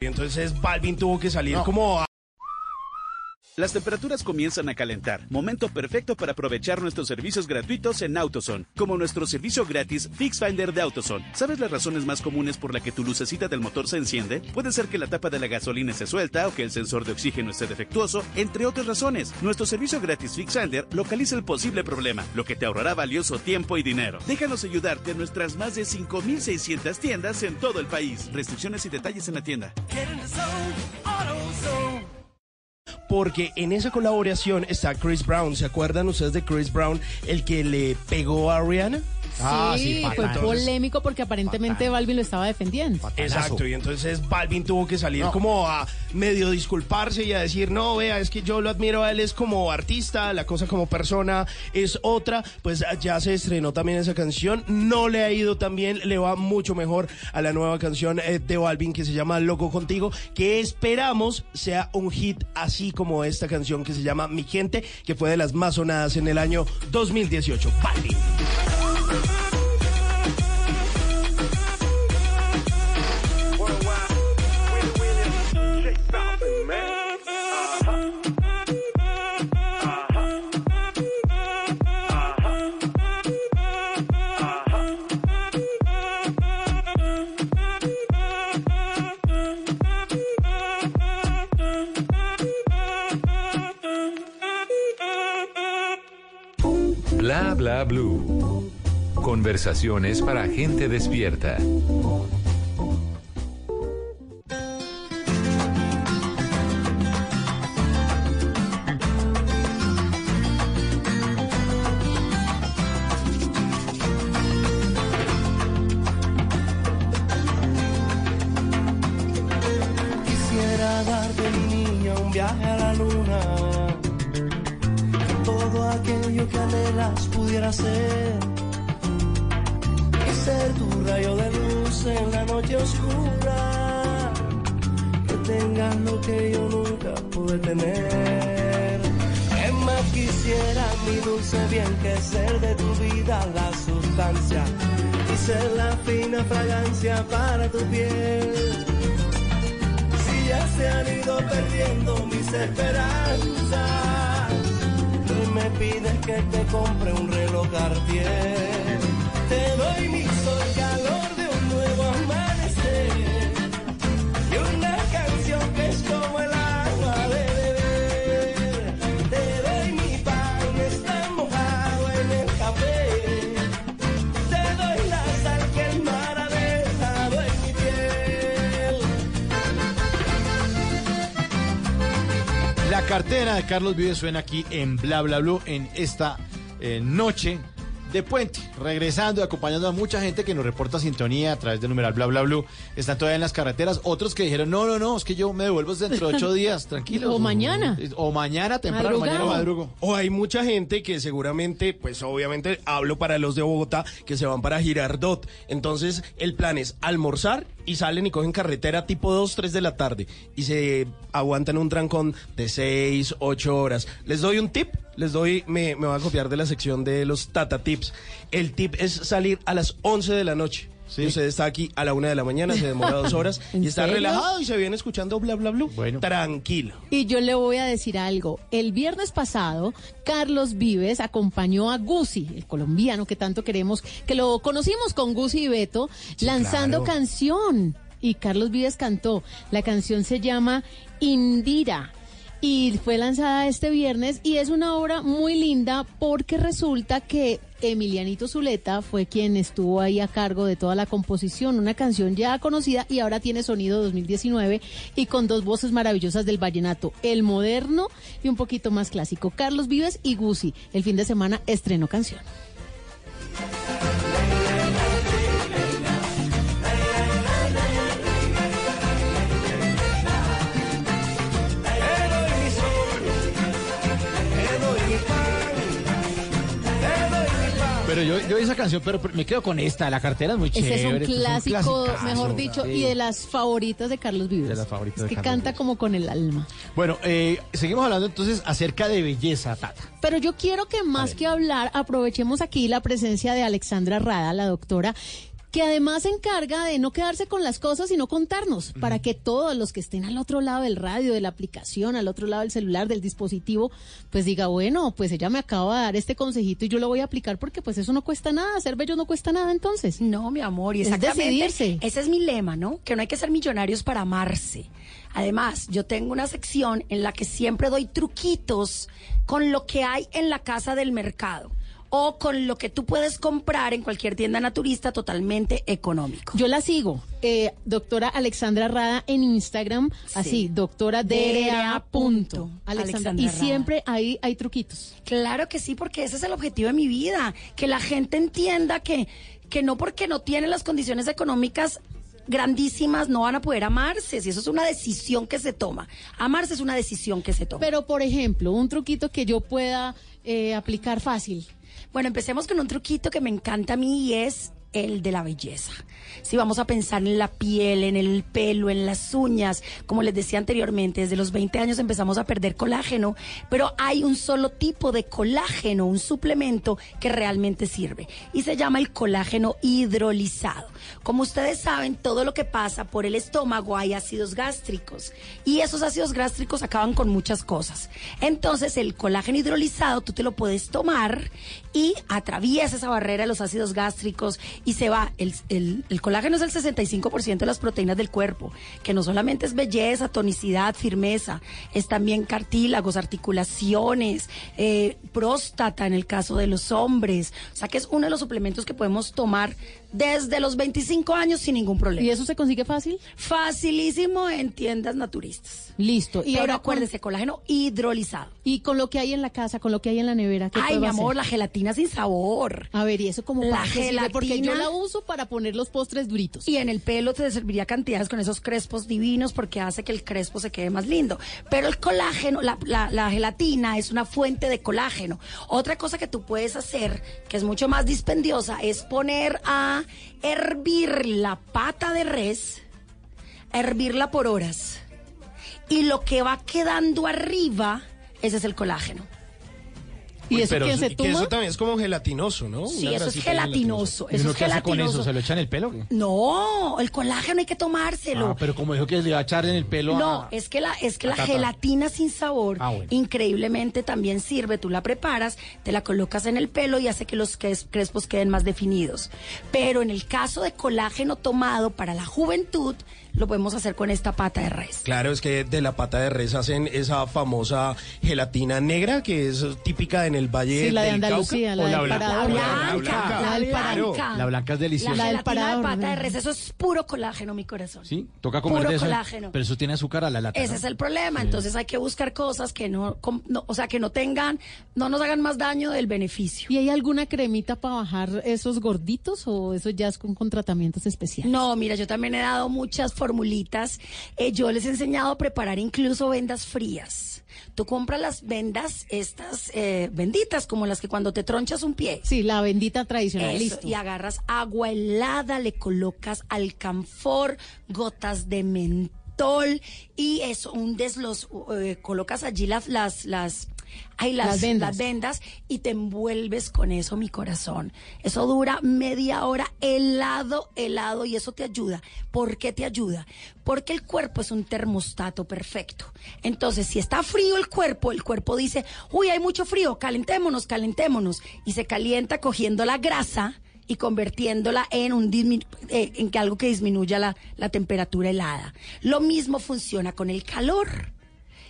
Y entonces Balvin tuvo que salir como a Las temperaturas comienzan a calentar. Momento perfecto para aprovechar nuestros servicios gratuitos en AutoZone, como nuestro servicio gratis Fix Finder de AutoZone. ¿Sabes las razones más comunes por la que tu lucecita del motor se enciende? Puede ser que la tapa de la gasolina se suelta o que el sensor de oxígeno esté defectuoso, entre otras razones. Nuestro servicio gratis Fix Finder localiza el posible problema, lo que te ahorrará valioso tiempo y dinero. Déjanos ayudarte en nuestras más de 5.600 tiendas en todo el país. Restricciones y detalles en la tienda. Porque en esa colaboración está Chris Brown. ¿Se acuerdan ustedes de Chris Brown, el que le pegó a Rihanna? Sí, fue polémico porque aparentemente Balvin lo estaba defendiendo. Exacto, y entonces Balvin tuvo que salir como a medio disculparse y a decir, no, vea, es que yo lo admiro a él es como artista, la cosa como persona es otra, pues ya se estrenó también esa canción, no le ha ido tan bien, le va mucho mejor a la nueva canción eh, de Balvin que se llama Loco Contigo, que esperamos sea un hit así como esta canción que se llama Mi Gente, que fue de las más sonadas en el año 2018. Balvin. Blue. Conversaciones para gente despierta. Carlos Vives suena aquí en Bla Bla Blue en esta eh, noche de puente, regresando y acompañando a mucha gente que nos reporta sintonía a través del numeral Bla Bla Blue. Están todavía en las carreteras, otros que dijeron, no, no, no, es que yo me devuelvo dentro de ocho días, tranquilo. O mañana. O mañana temprano, Madrugado. mañana madrugo. O hay mucha gente que seguramente, pues obviamente hablo para los de Bogotá, que se van para Girardot. Entonces el plan es almorzar y salen y cogen carretera tipo 2, 3 de la tarde y se aguantan un trancón de 6, 8 horas. Les doy un tip, les doy, me, me voy a copiar de la sección de los Tata Tips. El tip es salir a las 11 de la noche. Y usted está aquí a la una de la mañana, se demora dos horas ¿En y está serio? relajado y se viene escuchando bla bla bla. Tranquilo. Y yo le voy a decir algo. El viernes pasado, Carlos Vives acompañó a Gusi, el colombiano que tanto queremos, que lo conocimos con Gusi y Beto, lanzando claro. canción. Y Carlos Vives cantó. La canción se llama Indira. Y fue lanzada este viernes y es una obra muy linda porque resulta que Emilianito Zuleta fue quien estuvo ahí a cargo de toda la composición, una canción ya conocida y ahora tiene sonido 2019 y con dos voces maravillosas del vallenato, el moderno y un poquito más clásico. Carlos Vives y Gusi, el fin de semana estrenó canción. Pero yo, yo esa canción, pero me quedo con esta, la cartera es muy Ese chévere. es un clásico, mejor dicho, Sí. y de las favoritas de Carlos Vives. De las favoritas Es de que Carlos canta Vives. como con el alma. Bueno, eh, seguimos hablando entonces acerca de belleza, Tata. Pero yo quiero que más que hablar, aprovechemos aquí la presencia de Alexandra Rada, la doctora, que además se encarga de no quedarse con las cosas, sino contarnos, para que todos los que estén al otro lado del radio, de la aplicación, al otro lado del celular, del dispositivo, pues diga, bueno, pues ella me acaba de dar este consejito y yo lo voy a aplicar porque pues eso no cuesta nada, ser bello no cuesta nada entonces. No, mi amor, y Es exactamente. decidirse. Ese es mi lema, ¿no? Que no hay que ser millonarios para amarse. Además, yo tengo una sección en la que siempre doy truquitos con lo que hay en la casa del mercado o con lo que tú puedes comprar en cualquier tienda naturista totalmente económico. Yo la sigo, eh, doctora Alexandra Rada en Instagram, así, doctora DRA. punto. Alexandra. Alexandra Y Rada. siempre ahí hay truquitos. Claro que sí, porque ese es el objetivo de mi vida, que la gente entienda que, que no porque no tienen las condiciones económicas grandísimas no van a poder amarse, si eso es una decisión que se toma. Amarse es una decisión que se toma. Pero, por ejemplo, un truquito que yo pueda eh, aplicar fácil. Bueno, empecemos con un truquito que me encanta a mí y es el de la belleza. Si vamos a pensar en la piel, en el pelo, en las uñas, como les decía anteriormente, desde los 20 años empezamos a perder colágeno, pero hay un solo tipo de colágeno, un suplemento que realmente sirve y se llama el colágeno hidrolizado. Como ustedes saben, todo lo que pasa por el estómago hay ácidos gástricos y esos ácidos gástricos acaban con muchas cosas. Entonces, el colágeno hidrolizado tú te lo puedes tomar y atraviesa esa barrera de los ácidos gástricos y se va. El, el- el colágeno es el 65% de las proteínas del cuerpo, que no solamente es belleza, tonicidad, firmeza, es también cartílagos, articulaciones, eh, próstata en el caso de los hombres. O sea que es uno de los suplementos que podemos tomar desde los 25 años sin ningún problema. ¿Y eso se consigue fácil? Facilísimo en tiendas naturistas. Listo. Y Y ahora con- acuérdese, colágeno hidrolizado. Y con lo que hay en la casa, con lo que hay en la nevera. ¿qué Ay, mi amor, hacer? la gelatina sin sabor. A ver, ¿y eso como La sirve? Porque yo gelatina- la uso para poner los postres duritos. Y en el pelo te serviría cantidades con esos crespos divinos porque hace que el crespo se quede más lindo. Pero el colágeno, la, la- la gelatina es una fuente de colágeno. Otra cosa que tú puedes hacer, que es mucho más dispendiosa, es poner a hervir la pata de res, hervirla por horas. Y lo que va quedando arriba, ese es el colágeno. ¿Y eso Pero quién se que tuma? eso también es como gelatinoso, ¿no? Sí, Una eso es gelatinoso. ¿Y Eso uno es qué hace con eso? ¿Se lo echa en el pelo? No, el colágeno hay que tomárselo. Ah, pero como dijo que le iba a echar en el pelo a- No, es que la, es que a la Tata. gelatina sin sabor Ah, bueno. increíblemente también sirve. Tú la preparas, te la colocas en el pelo y hace que los cres- crespos queden más definidos. Pero en el caso de colágeno tomado para la juventud, lo podemos hacer con esta pata de res. Claro, es que de la pata de res hacen esa famosa gelatina negra que es típica en el Valle Sí, la de Andalucía, Cauca. la O la del blanca. La La blanca, blanca. la del. La blanca es La deliciosa. La del gelatina de pata de res, eso es puro colágeno, mi corazón. Sí, toca comer Puro de eso. colágeno. Pero eso tiene azúcar a la lata. Ese ¿no? es el problema, entonces hay que buscar cosas que no, com- no- o sea, que no tengan, no nos hagan más daño del beneficio. ¿Y hay alguna cremita para bajar esos gorditos o eso ya es con, con tratamientos especiales? No, mira, yo también he dado muchas formulitas. Eh, yo les he enseñado a preparar incluso vendas frías. Tú compras las vendas, estas eh, benditas, como las que cuando te tronchas un pie. Sí, la bendita tradicional, Eso, listo. y agarras agua helada, le colocas alcanfor, gotas de mentol y eso, hundes los, eh, colocas allí las, las, las, ay, las, Las vendas. las vendas y te envuelves con eso, mi corazón. Eso dura media hora helado, helado y eso te ayuda. ¿Por qué te ayuda? Porque el cuerpo es un termostato perfecto. Entonces, si está frío el cuerpo, el cuerpo dice, uy, hay mucho frío, calentémonos, calentémonos. Y se calienta cogiendo la grasa y convirtiéndola en un eh, en que algo que disminuya la, la temperatura helada. Lo mismo funciona con el calor.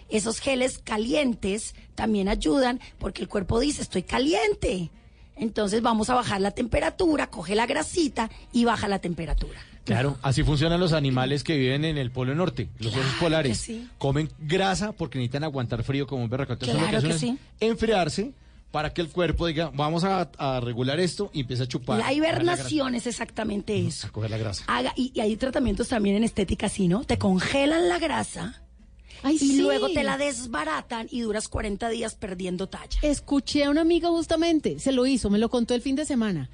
Esos geles calientes también ayudan porque el cuerpo dice, estoy caliente. Entonces vamos a bajar la temperatura, coge la grasita y baja la temperatura. Claro, así funcionan los animales que viven en el Polo Norte, los osos polares. que sí. Comen grasa porque necesitan aguantar frío como un berraco. Entonces lo que Claro hacen que es sí. enfriarse para que el cuerpo diga, vamos a, a regular esto y empiece a chupar. La hibernación es exactamente eso. A coger la grasa. Haga, y, y hay tratamientos también en estética así, ¿no? Te congelan la grasa Ay, y sí. luego te la desbaratan y duras 40 días perdiendo talla. Escuché a una amiga justamente, se lo hizo, me lo contó el fin de semana,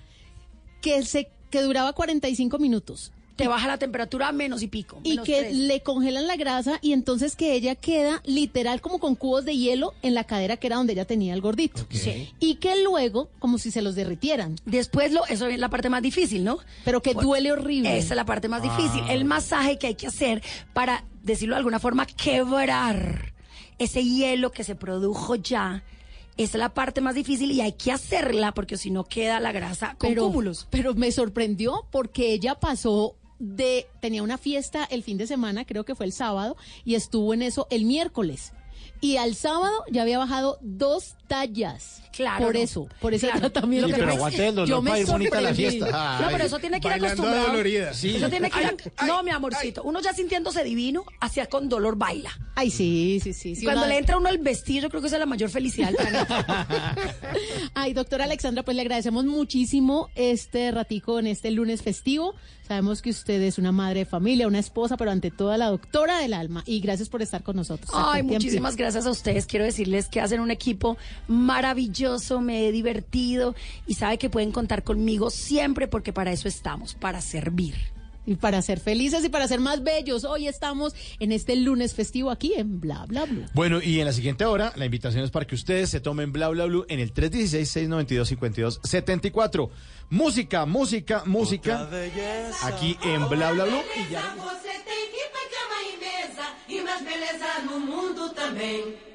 que se que duraba 45 minutos. Te baja la temperatura a menos y pico. Y que tres. le congelan la grasa y entonces que ella queda literal como con cubos de hielo en la cadera que era donde ella tenía el gordito. Sí. Y que luego como si se los derritieran. Después, lo, eso es la parte más difícil, ¿no? Pero que Bueno, duele horrible. Esa es la parte más difícil. Ah. El masaje que hay que hacer para, decirlo de alguna forma, quebrar ese hielo que se produjo ya. Esa es la parte más difícil y hay que hacerla porque si no queda la grasa con pero, cúmulos. pero me sorprendió porque ella pasó de, tenía una fiesta el fin de semana, creo que fue el sábado, y estuvo en eso el miércoles. Y al sábado ya había bajado dos tallas. Claro, Por no. eso, por ese Claro. tratamiento. Sí, Lo que pero aguante el dolor yo me para ir bonita a la fiesta. No, Ay. pero eso tiene que ir acostumbrado. dolorida. Sí. Eso tiene que ir. Ay, no, mi amorcito. Uno ya sintiéndose divino, hacia con dolor baila. Ay, sí, sí, sí. sí, Cuando una- le entra uno el vestido, yo creo que esa es la mayor felicidad del planeta. Ay, doctora Alexandra, pues le agradecemos muchísimo este ratico en este lunes festivo. Sabemos que usted es una madre de familia, una esposa, pero ante todo la doctora del alma. Y gracias por estar con nosotros. Ay, Tiempo. muchísimas gracias a ustedes. Quiero decirles que hacen un equipo maravilloso, me he divertido y sabe que pueden contar conmigo siempre porque para eso estamos, para servir. Y para ser felices y para ser más bellos, hoy estamos en este lunes festivo aquí en Bla Bla Blue. Bueno, y en la siguiente hora, la invitación es para que ustedes se tomen bla bla blue en el 316-692-5274. Música, música, música. Aquí en bla bla blue. Y ya beleza no mundo também.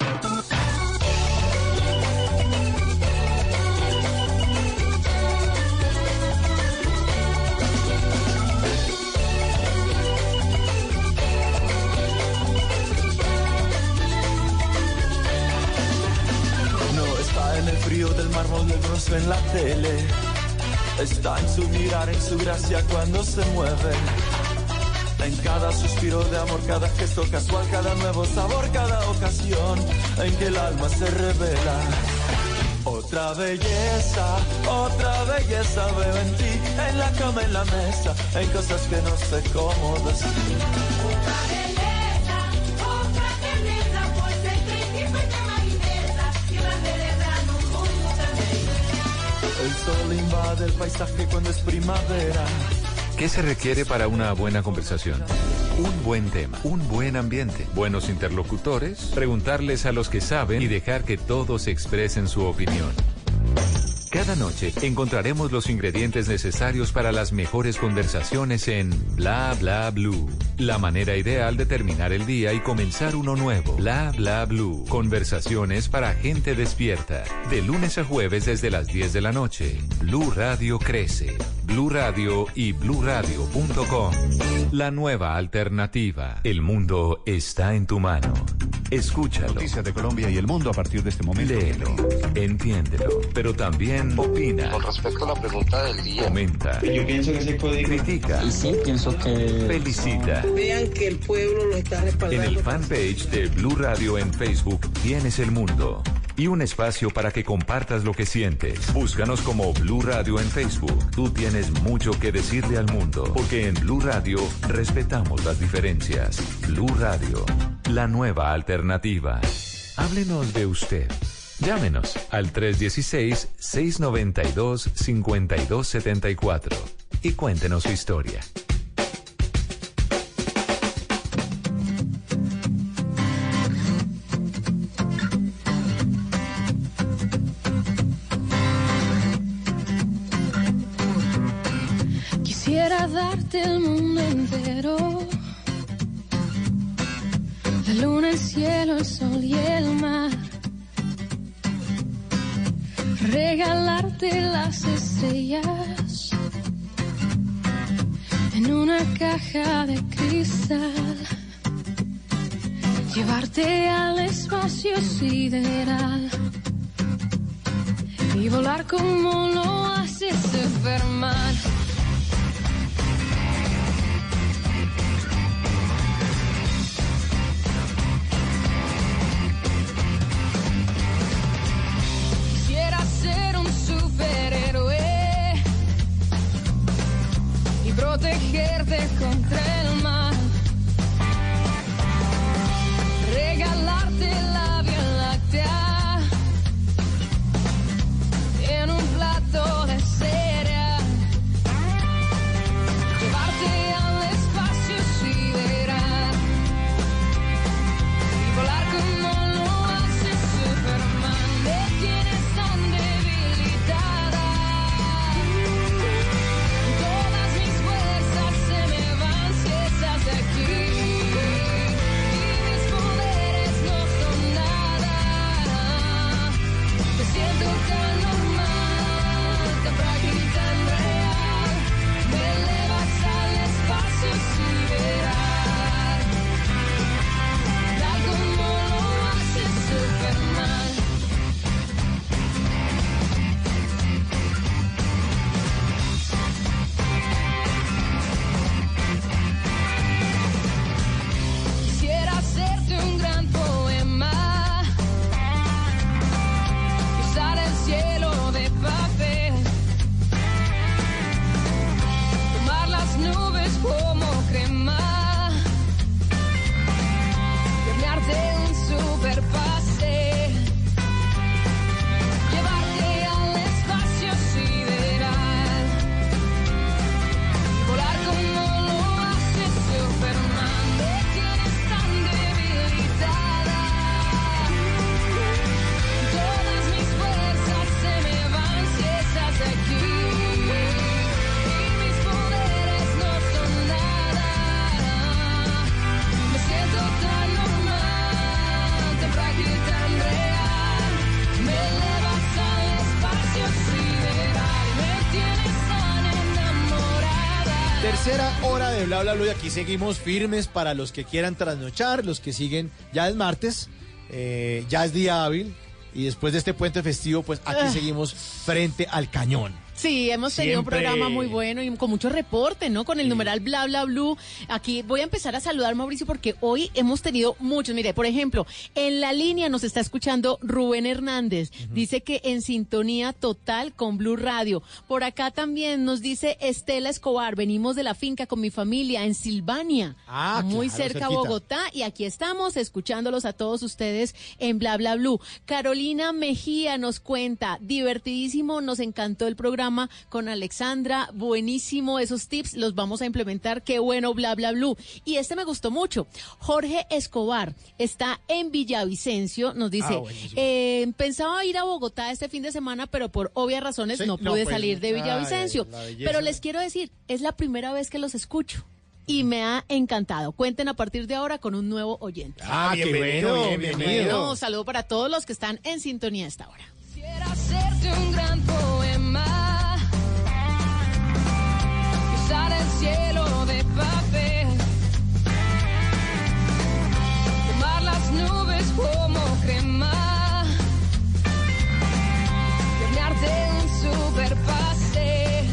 Frío del mármol del bronce en la tele. Está en su mirar, en su gracia cuando se mueve. En cada suspiro de amor, cada gesto casual, cada nuevo sabor, cada ocasión en que el alma se revela. Otra belleza, otra belleza veo en ti, en la cama, en la mesa, en cosas que no sé cómo decir. El sol invade el paisaje cuando es primavera. ¿Qué se requiere para una buena conversación? Un buen tema, un buen ambiente, buenos interlocutores, preguntarles a los que saben y dejar que todos expresen su opinión. Cada noche encontraremos los ingredientes necesarios para las mejores conversaciones en Bla Bla Blue. La manera ideal de terminar el día y comenzar uno nuevo. Bla Bla Blue. Conversaciones para gente despierta. De lunes a jueves desde las 10 de la noche. Blue Radio crece. Blue Radio y bluradio.com. La nueva alternativa. El mundo está en tu mano. Escúchalo. Noticias de Colombia y el mundo a partir de este momento. Léelo, entiéndelo, pero también opina. Con respecto a la pregunta del día. Comenta. Yo pienso que ese código. Critica. Y sí, pienso que. Felicita. Vean que el pueblo lo está En respaldando. el fanpage de Blue Radio en Facebook tienes el mundo y un espacio para que compartas lo que sientes. Búscanos como Blue Radio en Facebook. Tú tienes mucho que decirle al mundo, porque en Blue Radio respetamos las diferencias. Blue Radio, la nueva alternativa. Háblenos de usted. Llámenos al 316-692-5274 y cuéntenos su historia. Bla Bla Blue y aquí seguimos firmes para los que quieran trasnochar, los que siguen. Ya es martes, eh, ya es día hábil y después de este puente festivo, pues aquí Ah. seguimos frente al cañón. Sí, hemos tenido un programa muy bueno y con mucho reporte, ¿no? Con el numeral bla bla blue. Aquí voy a empezar a saludar, Mauricio, porque hoy hemos tenido muchos. Mire, por ejemplo, en la línea nos está escuchando Rubén Hernández. Dice que en sintonía total con Blue Radio. Por acá también nos dice Estela Escobar. Venimos de la finca con mi familia en Silvania. Ah, muy claro, cerca a. Bogotá. Y aquí estamos escuchándolos a todos ustedes en Bla Bla Blue. Carolina Mejía nos cuenta, divertidísimo, nos encantó el programa con Alexandra, buenísimo esos tips, los vamos a implementar, qué bueno, Bla Bla Blue. Y este me gustó mucho. Jorge Escobar está en Villavicencio, nos dice, Ah, eh, pensaba ir a Bogotá este fin de semana, pero por obvias razones Sí, no no, pude pues, salir de Villavicencio. pero les quiero decir, es la primera vez que los escucho. Y me ha encantado. Cuenten a partir de ahora con un nuevo oyente. Ah, qué bueno, bienvenido. Saludo para todos los que están en sintonía a esta hora. Quisiera hacerte un gran poema. Cielo de papel. Tomar las nubes como crema. Y hornearte un super pase.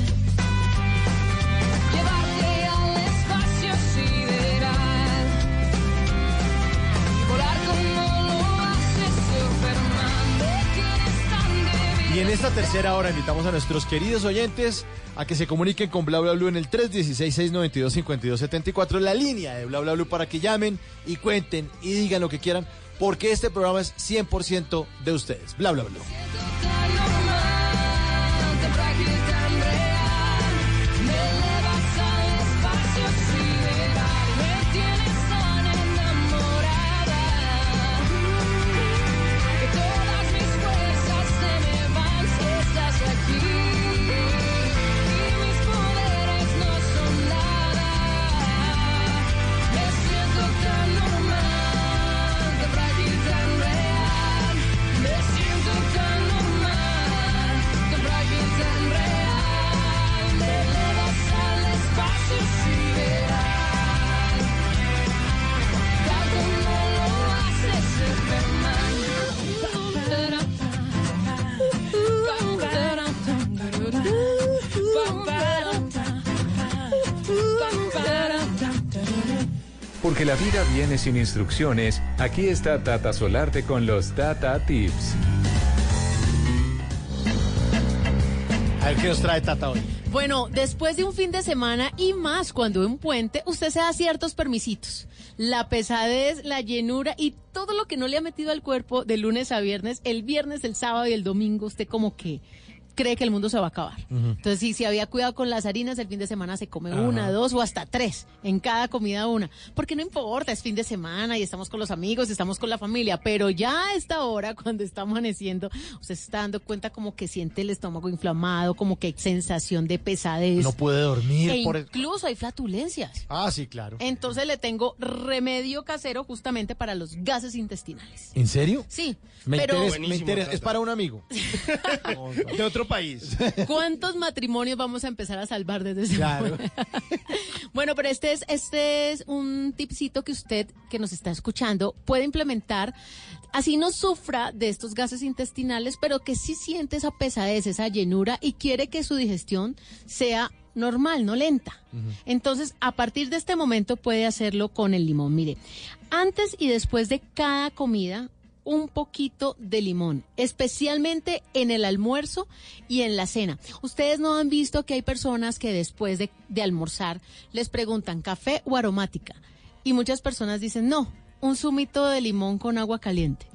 Llevarte al espacio sideral. Volar como lo hace Superman. ¿De qué eres tan débil? Y en esta tercera hora invitamos a nuestros queridos oyentes a que se comuniquen con Bla Bla Blue en el 316-692-5274, la línea de Bla Bla Blue para que llamen y cuenten y digan lo que quieran, porque este programa es 100% de ustedes. Bla Bla Blue. La vida viene sin instrucciones, aquí está Tata Solarte con los Tata Tips. A ver qué nos trae Tata hoy. Bueno, después de un fin de semana y más cuando en un puente, usted se da ciertos permisitos. La pesadez, la llenura y todo lo que no le ha metido al cuerpo de lunes a viernes, el viernes, el sábado y el domingo, usted como que cree que el mundo se va a acabar. Entonces, si se había cuidado con las harinas, el fin de semana se come una, dos o hasta tres, en cada comida una. Porque no importa, es fin de semana y estamos con los amigos, estamos con la familia, pero ya a esta hora, cuando está amaneciendo, usted se está dando cuenta como que siente el estómago inflamado, como que hay sensación de pesadez. No puede dormir E por el- incluso hay flatulencias. Ah, sí, claro. Entonces le tengo remedio casero justamente para los gases intestinales. ¿En serio? Sí, Me pero interesa, me interesa. Es para un amigo. De otro país. ¿cuántos matrimonios vamos a empezar a salvar desde ese Claro. momento? Bueno, pero este es, este es un tipcito que usted que nos está escuchando puede implementar. Así no sufra de estos gases intestinales, pero que sí siente esa pesadez, esa llenura y quiere que su digestión sea normal, no lenta. Entonces, a partir de este momento puede hacerlo con el limón. Mire, antes y después de cada comida, un poquito de limón, especialmente en el almuerzo y en la cena. Ustedes no han visto que hay personas que después de, almorzar les preguntan café o aromática y muchas personas dicen no, un zumito de limón con agua caliente.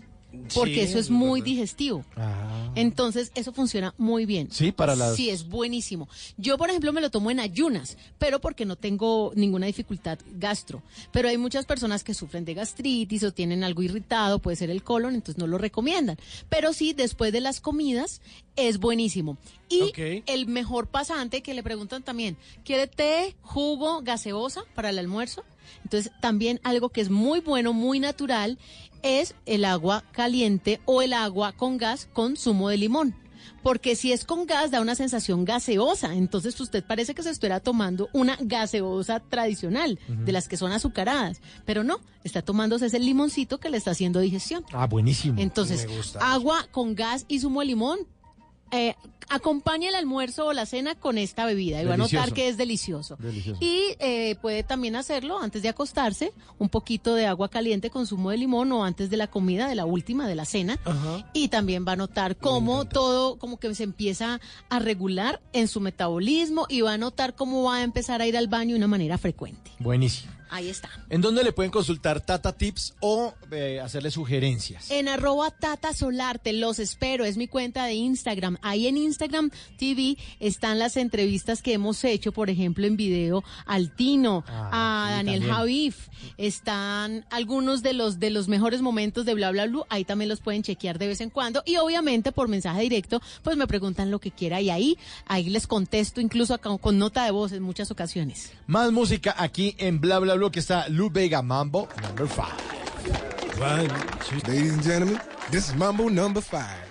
Porque Sí, eso es muy digestivo. Ah. Entonces, eso funciona muy bien. Sí, para las- Sí, es buenísimo. Yo, por ejemplo, me lo tomo en ayunas, pero porque no tengo ninguna dificultad gastro. Pero hay muchas personas que sufren de gastritis o tienen algo irritado, puede ser el colon, entonces no lo recomiendan. Pero sí, después de las comidas, es buenísimo. Y el mejor pasante que le preguntan también, ¿quiere té, jugo, gaseosa para el almuerzo? Entonces, también algo que es muy bueno, muy natural, es el agua caliente o el agua con gas con zumo de limón. porque si es con gas da una sensación gaseosa, entonces usted parece que se estuviera tomando una gaseosa tradicional, de las que son azucaradas, pero no, está tomándose ese limoncito que le está haciendo digestión. Ah, buenísimo. Entonces, agua con gas y zumo de limón. Eh, acompaña el almuerzo o la cena con esta bebida y va a notar que es delicioso. Delicioso. Y eh, puede también hacerlo antes de acostarse, un poquito de agua caliente con zumo de limón o antes de la comida, de la última, de la cena. Y también va a notar cómo todo, como que se empieza a regular en su metabolismo y va a notar cómo va a empezar a ir al baño de una manera frecuente. Buenísimo. Ahí está. ¿En dónde le pueden consultar Tata Tips o eh, hacerle sugerencias? En arroba Tata Solarte, los espero, es mi cuenta de Instagram. Ahí en Instagram TV están las entrevistas que hemos hecho, por ejemplo, en video al Tino, Ah, a Daniel también. Javif están algunos de los de los mejores momentos de bla bla bla, ahí también los pueden chequear de vez en cuando y obviamente por mensaje directo pues me preguntan lo que quiera y ahí ahí les contesto incluso con nota de voz en muchas ocasiones. Más música aquí en bla bla bla que está Lu Vega Mambo number 5. Ladies and gentlemen, this is Mambo number 5.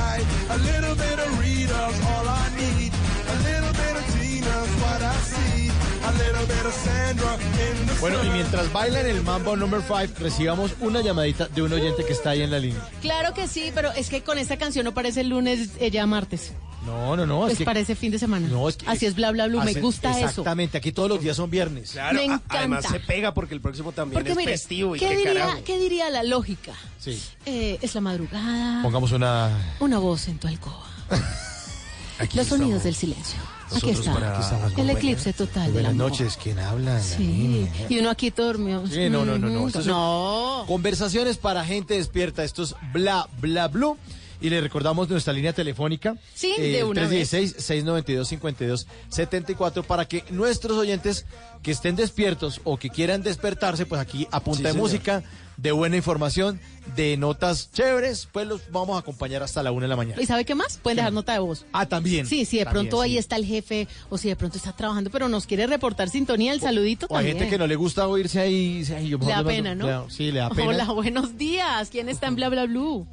Bueno, y mientras bailan el Mambo number 5, recibamos una llamadita de un oyente que está ahí en la línea. Claro que sí, pero es que con esta canción no parece lunes, ella martes. No, no, no. Pues es que- parece fin de semana. No, es que- Así es, bla, bla, bla. Me gusta eso. Exactamente, aquí todos los días son viernes. Claro, Me a- encanta. además se pega porque el próximo también Porque es mire, festivo y ¿qué, qué, diría, carajo. ¿qué diría la lógica? Sí. Eh, es la madrugada, Pongamos una. una voz en tu alcoba. Aquí Los sonidos del silencio. Aquí está. para- aquí estamos. El eclipse total del Buenas amor. noches, ¿quién habla? La Sí. Y uno aquí dormido. Sí, no, no, no, no. Mm, no. Conversaciones para gente despierta. Esto es bla, bla, blue. Y le recordamos nuestra línea telefónica. Sí, de una vez. 316-692-5274 para que nuestros oyentes que estén despiertos o que quieran despertarse, pues aquí a punta Sí, de señor. música, de buena información, de notas chéveres, pues los vamos a acompañar hasta la una de la mañana. ¿Y sabe qué más? Pueden dejar nota de voz. Ah, también. Sí, si de También, pronto ahí está el jefe o si de pronto está trabajando, pero nos quiere reportar sintonía, el saludito O hay también. gente que no le gusta oírse ahí. dice, "Ay, yo Le da pena, ¿no? le- Sí, le da pena. Hola, buenos días. ¿Quién está en Bla Bla Blue?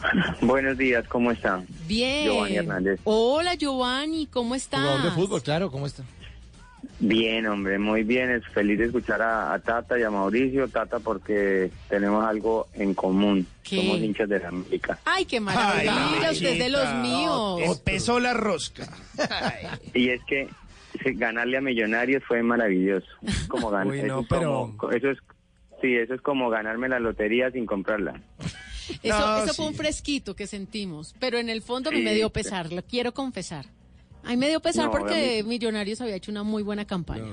Buenos días, ¿cómo están? Bien. Giovanni Hernández. Hola, Giovanni, ¿cómo estás? Jugador de fútbol, claro, ¿cómo está? Bien, hombre, muy bien. Es feliz de escuchar a, a Tata y a Mauricio. Tata, porque tenemos algo en común. ¿Qué? Somos hinchas de la América. Ay, qué maravilla, usted es de los míos. Empezó la rosca. Y es que ganarle a Millonarios fue maravilloso. Como ganar. Uy, eso, no, es pero- como- eso es, sí, eso es como ganarme la lotería sin comprarla. Eso, No, eso fue un fresquito que sentimos, pero en el fondo Sí, me dio pesar, lo quiero confesar. A mí me dio pesar No, porque a mí- Millonarios había hecho una muy buena campaña.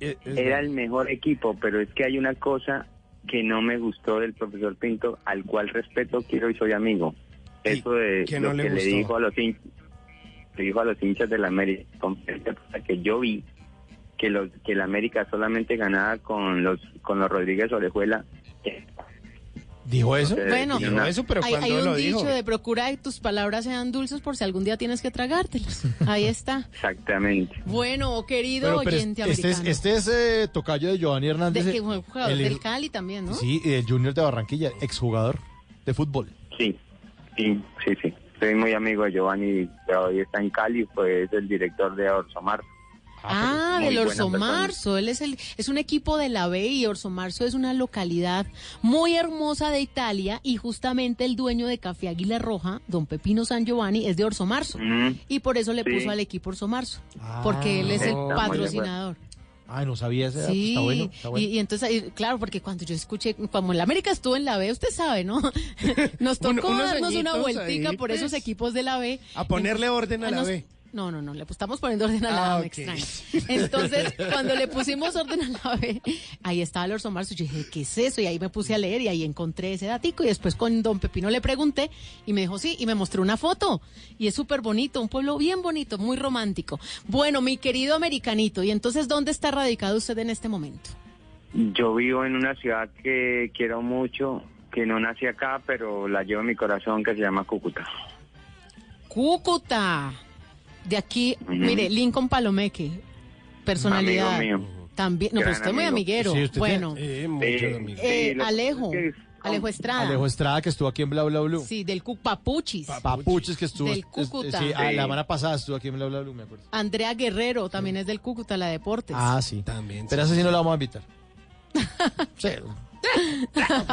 Eh, Era el mejor equipo, pero es que hay una cosa que no me gustó del profesor Pinto, al cual respeto, quiero y soy amigo. Eso de lo no le que le dijo a los hinchas, le dijo a los hinchas de la América, que yo vi que los que la América solamente ganaba con los con los Rodríguez Orejuela. que- ¿Dijo eso? Bueno, tiene una- hay, hay un dicho de procura que tus palabras sean dulces por si algún día tienes que tragártelas. Ahí está. Exactamente. Bueno, querido Pero, pero oyente este es, americano. este es eh, tocayo de Giovanni Hernández. de, que eh, fue jugador el- del Cali también, ¿no? Sí, el Junior de Barranquilla, exjugador de fútbol. Sí, sí, sí, sí. Soy muy amigo de Giovanni, pero hoy está en Cali, pues es el director de Orso Marzo. Ah, muy del Orso. Marzo. Él es el, es un equipo de la B y Orso Marzo es una localidad muy hermosa de Italia y justamente el dueño de Café Águila Roja, don Pepino San Giovanni, es de Orso Marzo. Mm, Y por eso le Sí. puso al equipo Orso Marzo. porque él es el patrocinador. Ay, no sabía ese. Sí, Está bueno, está bueno. y, y entonces, claro, porque cuando yo escuché, como el América estuvo en la B, usted sabe, ¿no? Nos tocó darnos una vueltica ahí, por esos pues. equipos de la B. A ponerle orden a Ah, la nos- B. No, no, no, le estamos poniendo orden a la Ah, me extraña. Entonces, cuando le pusimos orden a la B, ahí estaba el Orso Marzo, yo dije, ¿qué es eso? Y ahí me puse a leer y ahí encontré ese datico y después con don Pepino le pregunté y me dijo, sí, y me mostró una foto. Y es súper bonito, un pueblo bien bonito, muy romántico. Bueno, mi querido americanito, ¿y entonces dónde está radicado usted en este momento? Yo vivo en una ciudad que quiero mucho, que no nací acá, pero la llevo en mi corazón, que se llama Cúcuta. Cúcuta. De aquí, mire, Lincoln Palomeque, personalidad. Amigo mío. También, no, pero usted es muy amiguero. Sí, usted bueno, Eh, amigos. eh, sí, lo- Alejo, Alejo Estrada. Alejo Estrada, que estuvo aquí en Bla Bla Blue. Sí, del Cu- Papuchis. Papuches, que estuvo. Del es- Cúcuta. sí, Sí. la semana pasada estuvo aquí en Bla Bla Blue, me acuerdo. Andrea Guerrero también es del Cúcuta, la Deportes. Ah, sí. También, Pero sí. esa sí no la vamos a invitar. Sí.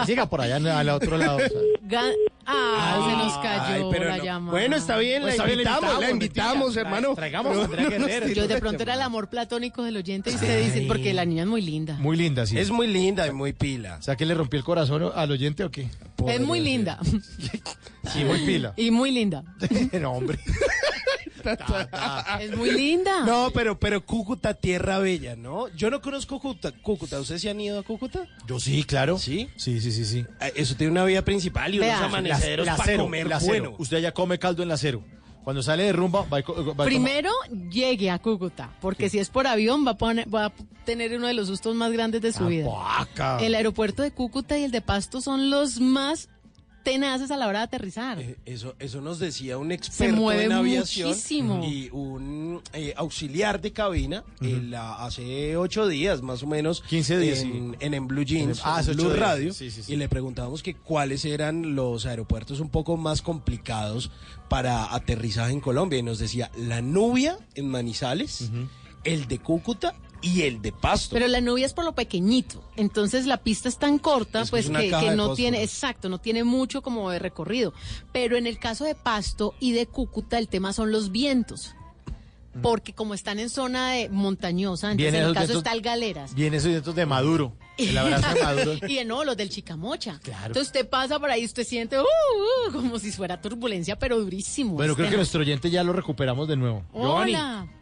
Siga por allá al otro lado. o sea. Ah, se nos cayó Ay, pero la no. llamada. Bueno, está bien, Pues la está bien, la invitamos, la invitamos, hermano. Traigamos Pero a Andrea no Guerrero. nos Yo de pronto era el amor platónico del oyente y usted dice, porque la niña es muy linda. Muy linda, sí. Es muy linda y muy pila. O sea, que le rompió el corazón al oyente o qué? Es muy linda. Sí, muy pila. y muy linda. no, hombre. Es muy linda. No, pero, pero Cúcuta, tierra bella, ¿no? Yo no conozco Cúcuta. Cúcuta, ¿ustedes se han ido a Cúcuta? Yo sí, claro. ¿Sí? Sí, sí, sí, sí. Eh, Eso tiene una vía principal y Vea. unos amaneceros La- la para cero, comer la bueno. Usted ya come caldo en la cero. Cuando sale de rumba, va, va Primero llegue a Cúcuta, porque si es por avión va a, poner- va a tener uno de los sustos más grandes de su Ah, vida. Vaca. El aeropuerto de Cúcuta y el de Pasto son los más tenaces a la hora de aterrizar. Eh, Eso, eso nos decía un experto mueve en aviación muchísimo. y un eh, auxiliar de cabina ah, hace ocho días más o menos 15 días, en, sí. en, en Blue Jeans, Ah, en hace Blue ocho días. Radio Sí, sí, sí. y le preguntábamos que cuáles eran los aeropuertos un poco más complicados para aterrizaje en Colombia y nos decía la Nubia en Manizales, el de Cúcuta y el de Pasto. Pero la nubia es por lo pequeñito, entonces la pista es tan corta, Es pues que, no tiene, exacto, no tiene mucho como de recorrido. Pero en el caso de Pasto y de Cúcuta, el tema son los vientos. Porque como están en zona de montañosa, entonces Vienen en el caso vientos- está el Galeras. Viene esos vientos de Maduro. El abrazo de Maduro. y no, los del Chicamocha. Claro. Entonces usted pasa por ahí, usted siente uh, uh, como si fuera turbulencia, pero durísimo. Bueno, creo que nuestro oyente ya lo recuperamos de nuevo. Hola. Giovanni.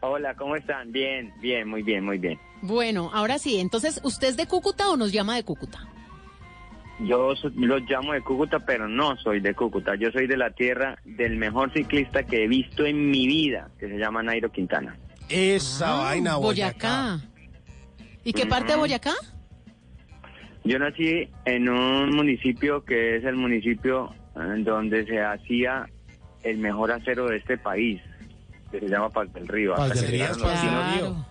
Hola, ¿cómo están? Bien, bien, muy bien, muy bien. Bueno, ahora sí, entonces, ¿usted es de Cúcuta o nos llama de Cúcuta? Yo los llamo de Cúcuta, pero no soy de Cúcuta. Yo soy de la tierra del mejor ciclista que he visto en mi vida, que se llama Nairo Quintana. Esa Ah, vaina, Boyacá. ¿Y qué parte de. Boyacá? Yo nací en un municipio que es el municipio eh, donde se hacía el mejor acero de este país, que se llama Paz del Río. Paz hasta del que Río, llegaron los chinos-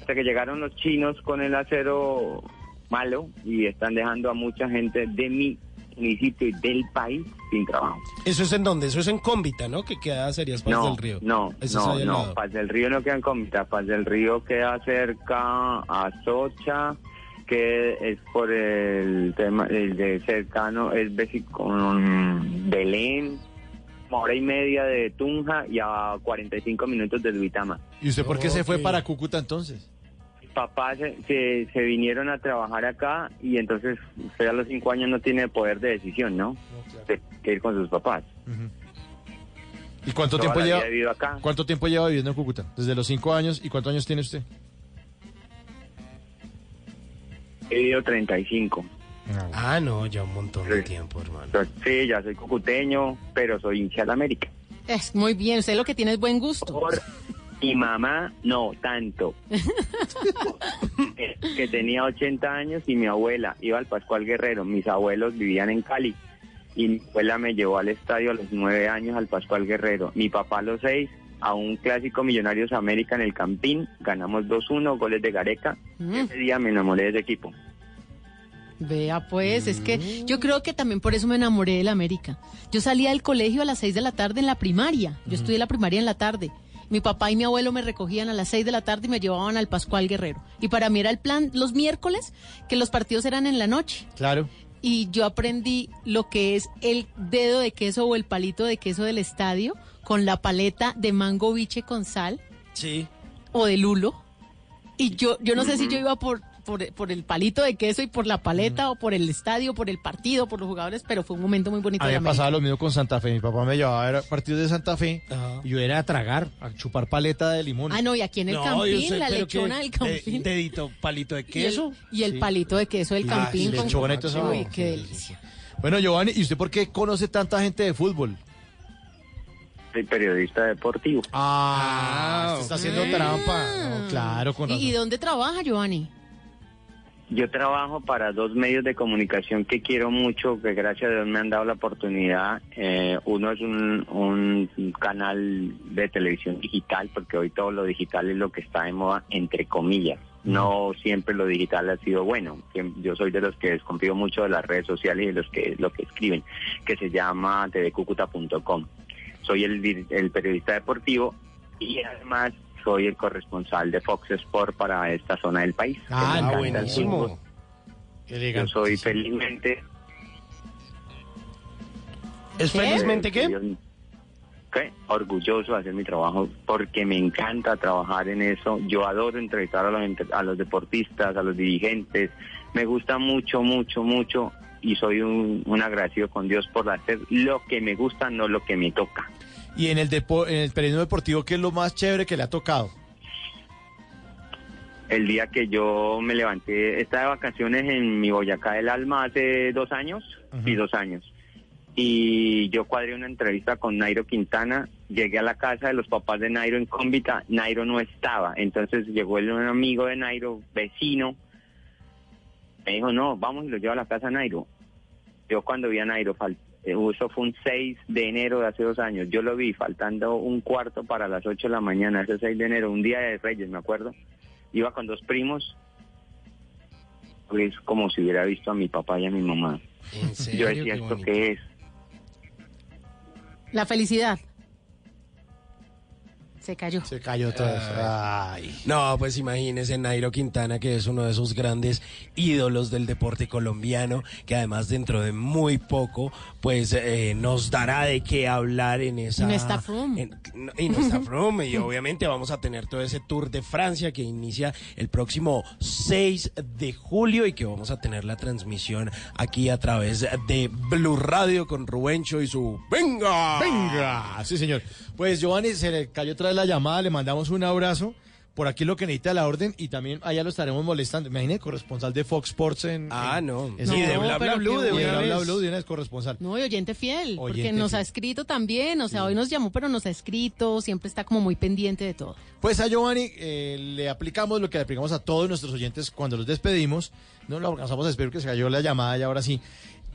hasta que llegaron los chinos con el acero malo y están dejando a mucha gente de mi municipio y del país sin trabajo. Eso es en donde, eso es en Cómbita, ¿no? Que queda Serías Paz no, del Río. no, no, no. Paz del Río no queda en Comita. Paz del Río queda cerca a Socha, que es por el tema, el de cercano, es con Belén, una hora y media de Tunja y a 45 minutos de Duitama. ¿Y usted por qué se fue para Cúcuta entonces? Papás se, se, se vinieron a trabajar acá y entonces usted a los cinco años no tiene poder de decisión, ¿no? De, que ir con sus papás. ¿Y cuánto Toda tiempo lleva? vivido acá. ¿Cuánto tiempo lleva viviendo en Cúcuta? Desde los cinco años. ¿Y cuántos años tiene usted? He vivido 35. Ah, no, ya un montón de tiempo, hermano. Sí, ya soy cucuteño, pero soy hincha de América. Es muy bien, usted lo que tiene es buen gusto. Mi mamá, no tanto. Que tenía 80 años y mi abuela iba al Pascual Guerrero. Mis abuelos vivían en Cali. Y mi abuela me llevó al estadio a los 9 años al Pascual Guerrero. Mi papá a los 6 a un clásico Millonarios América en el Campín. Ganamos 2-1, goles de Gareca. Mm. Ese día me enamoré de ese equipo. Vea, pues, es que yo creo que también por eso me enamoré de la América. Yo salía del colegio a las 6 de la tarde en la primaria. Yo estudié la primaria en la tarde. Mi papá y mi abuelo me recogían a las 6 de la tarde y me llevaban al Pascual Guerrero. Y para mí era el plan los miércoles, que los partidos eran en la noche. Claro. Y yo aprendí lo que es el dedo de queso o el palito de queso del estadio con la paleta de mango biche con sal Sí. o de lulo. Y yo, yo no sé si yo iba por, por, por el palito de queso y por la paleta o por el estadio, por el partido, por los jugadores, pero fue un momento muy bonito A mí me pasaba lo mismo con Santa Fe. Mi papá me llevaba a ver partidos de Santa Fe y yo era a tragar, a chupar paleta de limón. Ah, no, y aquí en el No, Campín, sé, la lechona del Campín. dedito, palito de queso. Y el, y el Sí. palito de queso del Y Campín. con- lechona y todo eso. Uy, qué delicia. Bueno, Giovanni, ¿y usted por qué conoce tanta gente de fútbol? Soy periodista deportivo. Ah, usted está haciendo trampa. No, claro, con ¿Y, razón. y dónde trabaja, Giovanni? Yo trabajo para dos medios de comunicación que quiero mucho, que gracias a Dios me han dado la oportunidad. Eh, uno es un, un canal de televisión digital, porque hoy todo lo digital es lo que está de moda, entre comillas. No siempre lo digital ha sido bueno. Yo soy de los que desconfío mucho de las redes sociales y de los que lo que escriben, que se llama tvcucuta.com. Soy el, el periodista deportivo y además soy el corresponsal de Fox Sport para esta zona del país. Ah, buenísimo. Yo soy felizmente... ¿Es felizmente qué? ¿Qué? Orgulloso de hacer mi trabajo porque me encanta trabajar en eso. Yo adoro entrevistar a los, entre- a los deportistas, a los dirigentes. Me gusta mucho, mucho, mucho y soy un, un agradecido con Dios por hacer lo que me gusta, no lo que me toca. Y en el, depo- en el periodismo deportivo, ¿qué es lo más chévere que le ha tocado? El día que yo me levanté, estaba de vacaciones en mi Boyacá del Alma hace dos años, sí, dos años. Y yo cuadré una entrevista con Nairo Quintana, llegué a la casa de los papás de Nairo en Cómbita, Nairo no estaba, entonces llegó el, un amigo de Nairo, vecino, me dijo, no, vamos y lo llevo a la casa de Nairo. Yo cuando vi a Nairo, eso fue un 6 de enero de hace dos años, yo lo vi faltando un cuarto para las 8 de la mañana, ese 6 de enero, un día de Reyes, me acuerdo. Iba con dos primos, es como si hubiera visto a mi papá y a mi mamá. ¿En serio? Yo decía, ¿esto qué es? La felicidad. Se cayó. Se cayó todo eso. Ay. No, pues imagínese Nairo Quintana, que es uno de esos grandes ídolos del deporte colombiano, que además dentro de muy poco, pues eh, nos dará de qué hablar en esa... No está Froome. y no está Froome, y obviamente vamos a tener todo ese Tour de Francia que inicia el próximo 6 de julio y que vamos a tener la transmisión aquí a través de Blue Radio con Rubencho y su ¡Venga! Venga, sí señor. Pues Giovanni, se le cayó otra vez la llamada, le mandamos un abrazo. Por aquí lo que necesita la orden y también allá lo estaremos molestando. Imagínate, corresponsal de Fox Sports en... Ah, en- no. en- Y de No, Bla Blue de Y de una Bla Bla vez. Blue, de una vez corresponsal. No, y oyente fiel, porque nos ha escrito también, o sea, hoy nos llamó, pero nos ha escrito, siempre está como muy pendiente de todo. Pues a Giovanni eh, le aplicamos lo que le aplicamos a todos nuestros oyentes cuando los despedimos. No lo alcanzamos a espero que se cayó la llamada y ahora sí.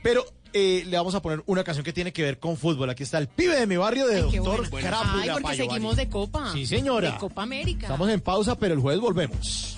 Pero eh, le vamos a poner una canción que tiene que ver con fútbol. Aquí está el pibe de mi barrio de Ay, Doctor bueno. Crápula Ay, porque seguimos de Copa. Sí, señora. De Copa América. Estamos en pausa, pero el jueves volvemos.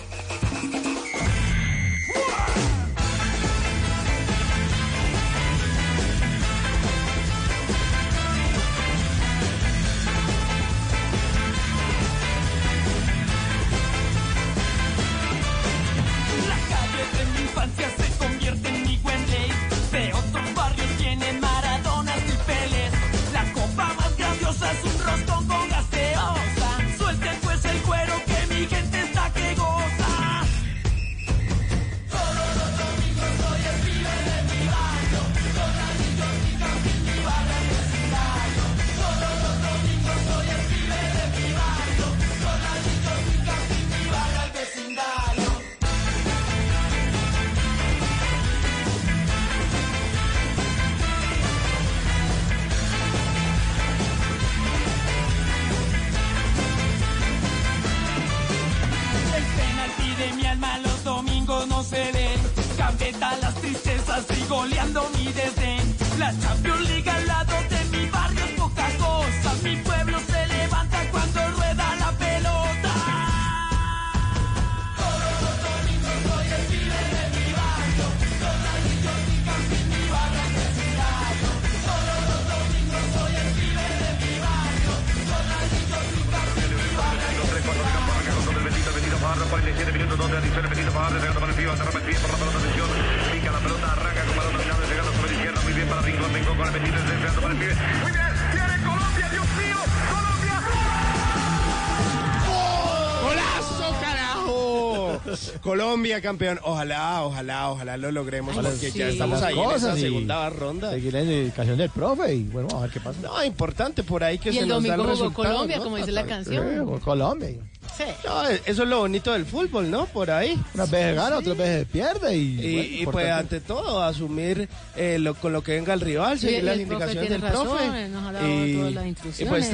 Campeón. Ojalá, ojalá, ojalá lo logremos Ojalá porque sí. ya estamos ahí en esa segunda ronda. Seguir la indicación del profe y bueno, a ver qué pasa. No, importante por ahí que Y se el nos da el domingo jugó resultado, Colombia, ¿no? como dice la canción. Colombia. Sí. No, eso es lo bonito del fútbol, ¿no? Por ahí. Unas veces gana, otras veces pierde y, Y, bueno, y, pues ante todo, asumir eh, lo, con lo que venga el rival, Sí, seguir las indicaciones del razón, profe. él nos ha dado y, todas las y pues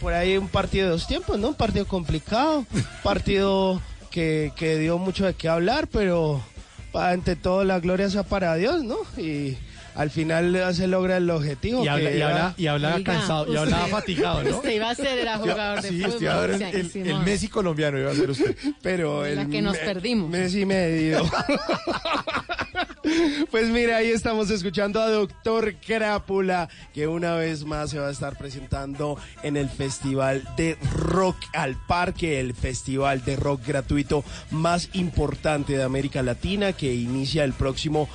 por ahí un partido de dos tiempos, ¿no? Un partido complicado, partido que, que dio mucho de qué hablar, pero ante todo la gloria sea para Dios, ¿no? Y al final se logra el objetivo. Y habla- que y era- habla- y hablaba Oiga, cansado, y hablaba fatigado, ¿no? Usted iba a ser era jugador de sí, fútbol. usted iba a ver o el, el- el Messi colombiano iba a ser usted. pero La el que nos me- perdimos. Messi medio. Pues mira, ahí estamos escuchando a Doctor Crápula, que una vez más se va a estar presentando en el Festival de Rock al Parque, el festival de rock gratuito más importante de América Latina, que inicia el próximo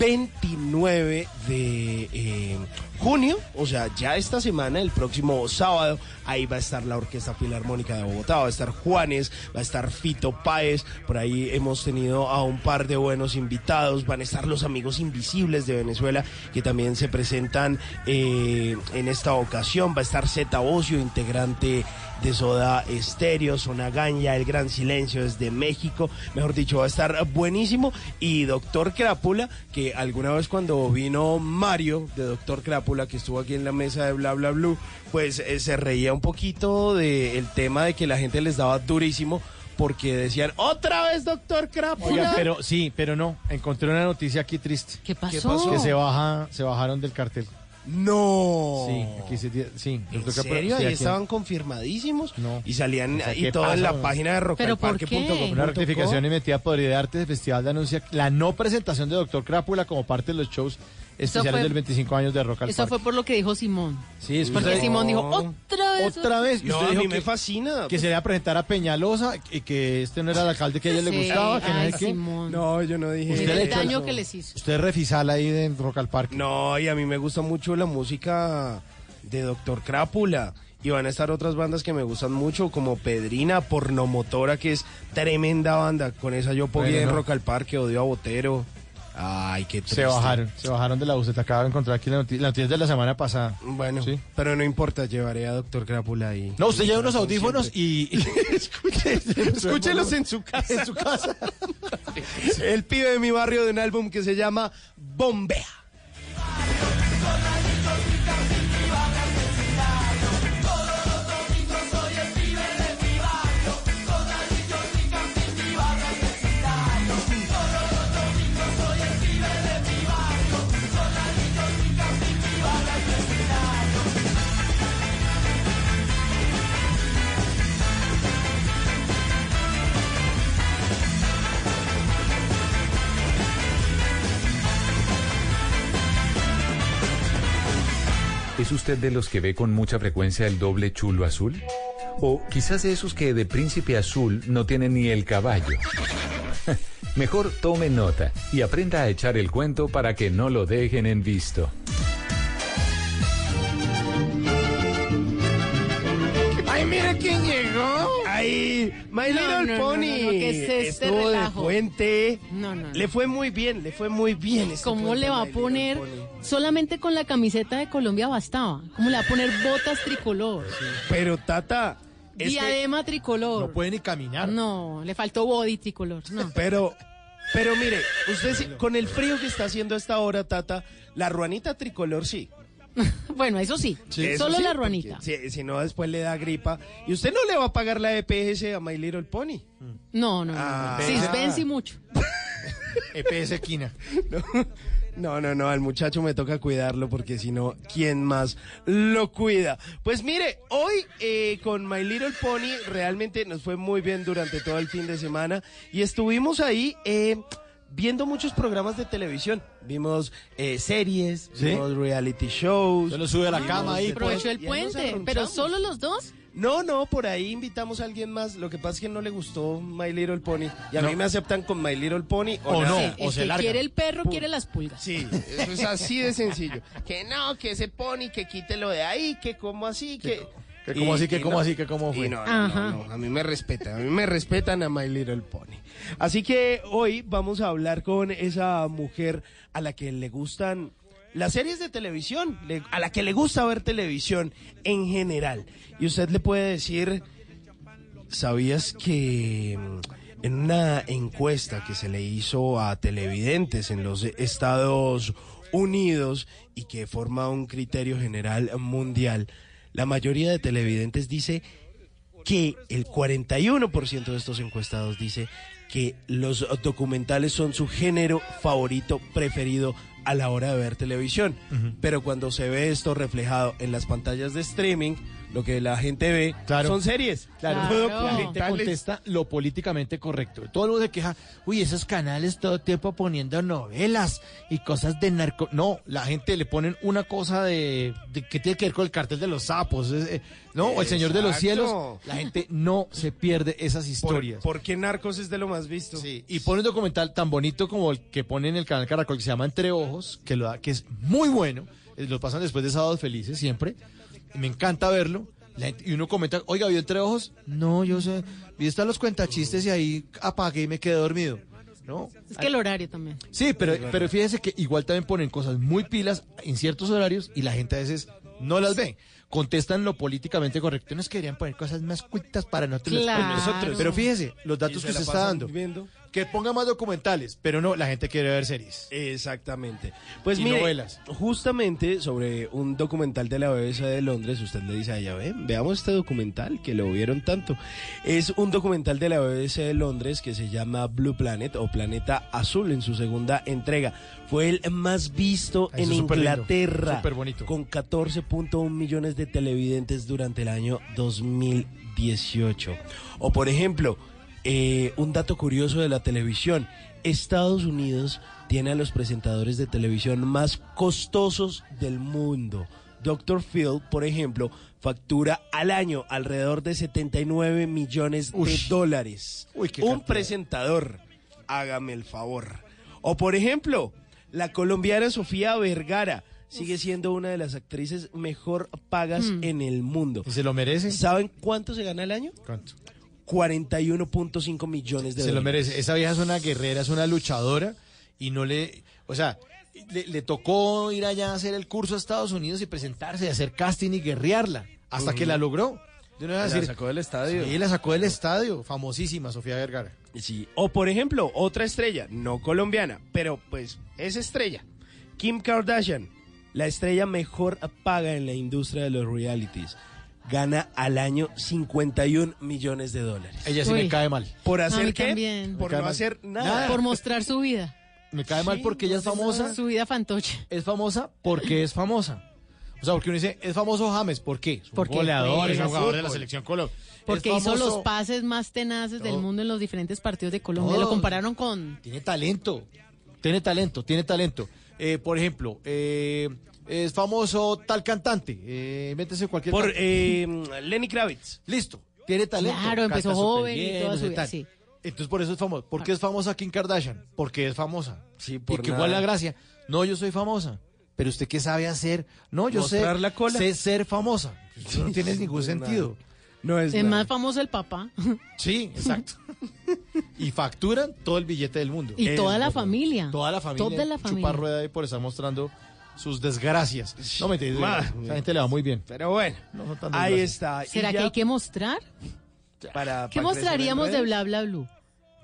29 de eh, junio, o sea, ya esta semana, el próximo sábado, ahí va a estar la Orquesta Filarmónica de Bogotá, va a estar Juanes, va a estar Fito Páez, por ahí hemos tenido a un par de buenos invitados, van a estar los amigos invisibles de Venezuela que también se presentan eh, en esta ocasión, va a estar Zeta Ocio, integrante de Soda Estéreo, Sonagaña, El Gran Silencio desde México, mejor dicho, va a estar buenísimo. Y Doctor Crápula, que alguna vez cuando vino Mario de Doctor Crápula, que estuvo aquí en la mesa de Bla Bla Blue, pues eh, se reía un poquito del tema de que la gente les daba durísimo porque decían, otra vez Doctor Crápula. Oigan, pero sí, pero no. Encontré una noticia aquí triste. ¿Qué pasó? pasó? Que se baja, se bajaron del cartel. No. Sí, aquí se di- sí. ¿En serio? Ahí aquí- estaban confirmadísimo No. y salían O sea, y ¿qué todo en pasa, la güey? página de ¿Pero por rocalparque.com. qué? Una rectificación emitida por Arte Festival de anuncia la no presentación de Doctor Crápula como parte de los shows especiales fue- del 25 años de Rock al Eso Parque. fue por lo que dijo Simón. Sí, es Porque Simón dijo, otra vez. otra vez. y No, usted a dijo mí me que- fascina. Que se le iba a presentar a Peñalosa y que este no era el alcalde que a ella le Sí, gustaba, que no ay, sé qué. Simón. No, yo no dije Usted le el daño que les hizo. Usted es refisal ahí en Rock al Parque. No, y a mí me gusta mucho la música de Doctor Crápula. Y van a estar otras bandas que me gustan mucho, como Pedrina, Pornomotora, que es tremenda banda. Con esa yo podía Bueno, en no. Rock al Parque, odio a Botero. Ay, qué triste. Se bajaron, se bajaron de la bus. Te acabo de encontrar aquí la noticia, la noticia de la semana pasada. Bueno, Sí. pero no importa, llevaré a Doctor Crápula ahí. No, usted lleva unos audífonos y... Escúchelos en su casa. en su casa. El pibe de mi barrio de un álbum que se llama Bombea. ¿Es usted de los que ve con mucha frecuencia el doble chulo azul? O quizás de esos que de príncipe azul no tienen ni el caballo. Mejor tome nota y aprenda a echar el cuento para que no lo dejen en visto. ¡Ay, mira quién ¡Ay! My No, Little no, Pony. no, no, ¿qué es este Estuvo relajo? de puente. No, no, no. Le fue muy bien, le fue muy bien. este ¿Cómo le va a poner? Solamente con la camiseta de Colombia bastaba. ¿Cómo le va a poner botas tricolor? Pero, Tata, es que- Diadema tricolor. No puede ni caminar. No, le faltó body tricolor. No. Pero, pero mire, usted sí- con el frío que está haciendo a esta hora, Tata, la ruanita tricolor sí. Bueno, eso sí, Eso solo sí, la ruanita. Si, si no, después le da gripa. Y usted no le va a pagar la EPS a My Little Pony. No, no, no. Ah. no. Sisbensi mucho. EPS Quina. No, no, no, al muchacho me toca cuidarlo porque si no, ¿quién más lo cuida? Pues mire, hoy eh, con My Little Pony realmente nos fue muy bien durante todo el fin de semana y estuvimos ahí eh, viendo muchos programas de televisión. Vimos eh, series, ¿Sí? vimos reality shows. Se lo sube a la cama ahí. Aprovechó el puente, pero solo los dos. No, no, por ahí invitamos a alguien más. Lo que pasa es que no le gustó My Little Pony. Y a No. mí me aceptan con My Little Pony o, O no. nada. o se que larga. quiere el perro quiere las pulgas. Sí, eso es así de sencillo. Que no, que ese pony, que quítelo de ahí, que como así, que... Que como así, que como así, que como fue. no, no, no, no, a mí me respetan, a mí me respetan a My Little Pony. Así que hoy vamos a hablar con esa mujer a la que le gustan las series de televisión, le- a la que le gusta ver televisión en general. Y usted le puede decir, ¿sabías que mm, en una encuesta que se le hizo a televidentes en los Estados Unidos y que forma un criterio general mundial, la mayoría de televidentes dice que el 41% de estos encuestados dice que los documentales son su género favorito preferido a la hora de ver televisión. Pero cuando se ve esto reflejado en las pantallas de streaming, lo que la gente ve Claro. son series. Claro, la gente contesta lo políticamente correcto. Todo el mundo se queja, uy, esos canales todo el tiempo poniendo novelas y cosas de narco. No, la gente le ponen una cosa de, de que tiene que ver con el cartel de los sapos, eh, eh, ¿no? O el Señor de los Exacto. Cielos. La gente no se pierde esas Por- historias. porque Narcos es de lo más visto. Sí, y pone un documental tan bonito como el que pone en el canal Caracol que se llama Entre Ojos, que lo da, que es muy bueno. eh, Lo pasan después de Sábados Felices siempre. Y me encanta verlo. La gente- y uno comenta, oiga, ¿vio Entre Ojos? No, yo sé. Vi están los cuentachistes y ahí apagué y me quedé dormido. ¿No? Es que el horario también. Sí, pero, pero fíjese que igual también ponen cosas muy pilas en ciertos horarios y la gente a veces no las ve. Contestan lo políticamente correcto. Nos querían poner cosas más cultas para nosotros. Claro. Pero fíjese, los datos se que usted está dando. viendo. Que ponga más documentales, pero no, la gente quiere ver series. Exactamente. Pues Y mire, novelas. justamente sobre un documental de la BBC de Londres, usted le dice a ella, "Ve, veamos este documental que lo vieron tanto. Es un documental de la BBC de Londres que se llama Blue Planet o Planeta Azul en su segunda entrega. Fue el más visto en eso lindo, Inglaterra súper bonito. con 14.1 millones de televidentes durante el año 2018. O por ejemplo, eh, un dato curioso de la televisión. Estados Unidos tiene a los presentadores de televisión más costosos del mundo. Dr. Phil, por ejemplo, factura al año alrededor de 79 millones Uy. de dólares. Uy, qué Un presentador, hágame el favor. O por ejemplo, la colombiana Sofía Vergara sigue siendo una de las actrices mejor pagas Hmm. en el mundo. ¿Y se lo merece? ¿Saben cuánto se gana al año? ¿Cuánto? 41.5 millones de Se lo dólares. merece. Esa vieja es una guerrera, es una luchadora y no le, o sea, le, le tocó ir allá a hacer el curso a Estados Unidos y presentarse, y hacer casting y guerrearla, hasta que la logró. De una vez La decir, sacó del estadio. Sí, la sacó del estadio, famosísima Sofía Vergara. Sí. O por ejemplo, otra estrella, no colombiana, pero pues es estrella. Kim Kardashian, la estrella mejor paga en la industria de los realities. Gana al año 51 millones de dólares. Ella sí Uy. me cae mal. ¿Por hacer qué? también. Por no mal. hacer nada. Nada. Por mostrar su vida. Me cae mal porque ella es famosa. Su vida fantoche. Es famosa porque es famosa. O sea, porque uno dice, es famoso James, ¿por qué? Es un Porque goleador, es un jugador de la selección Colombia. Porque hizo los pases más tenaces del mundo en los diferentes partidos de Colombia. Todo. Lo compararon con... Tiene talento, tiene talento, tiene talento. Eh, por ejemplo, eh, es famoso tal cantante, eh, métese cualquier Por eh, Lenny Kravitz. Listo, tiene talento. Claro, empezó joven y toda su vida, sí. Entonces por eso es famoso. ¿Por qué es famosa Kim Kardashian? Porque es famosa. Sí, y por que nada. igual la gracia. No, yo soy famosa. Pero usted qué sabe hacer? No, yo sé, Mostrar la cola. sé ser famosa. Eso no tiene ningún Pues sentido. No es, Es más famoso el papá. Sí, exacto. y facturan todo el billete del mundo. Y Es toda la familia. Toda la familia. Toda la chupa familia. rueda y por estar mostrando sus desgracias. No me entiendes. Ma. Esa gente le va muy bien. Pero bueno, No son tan ahí está. ¿Será que hay que mostrar? para- ¿Qué para mostraríamos de bla bla blue?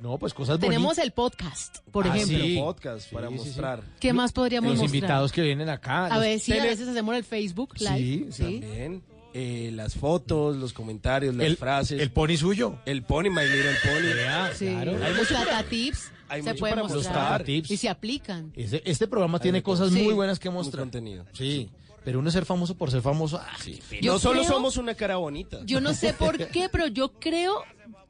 No, pues cosas Tenemos bonitas. el podcast, por Ah, ejemplo. sí. podcast para Sí, sí, sí. mostrar. ¿Qué más podríamos Los mostrar? invitados que vienen acá. A los ver, sí, a tele- veces hacemos el Facebook Live. Sí, también. Eh, las fotos, los comentarios, las El- frases. el pony suyo. El pony, My Little Pony. Sí. Claro. Hay Los mucho Tata Tips hay se mucho para mostrar. Tips. Y se aplican. Este, este programa tiene cosas muy buenas que mostrar. contenido. Sí, pero uno ser famoso por ser famoso. ah, Yo no solo creo- somos una cara bonita. Yo no sé por qué, pero yo creo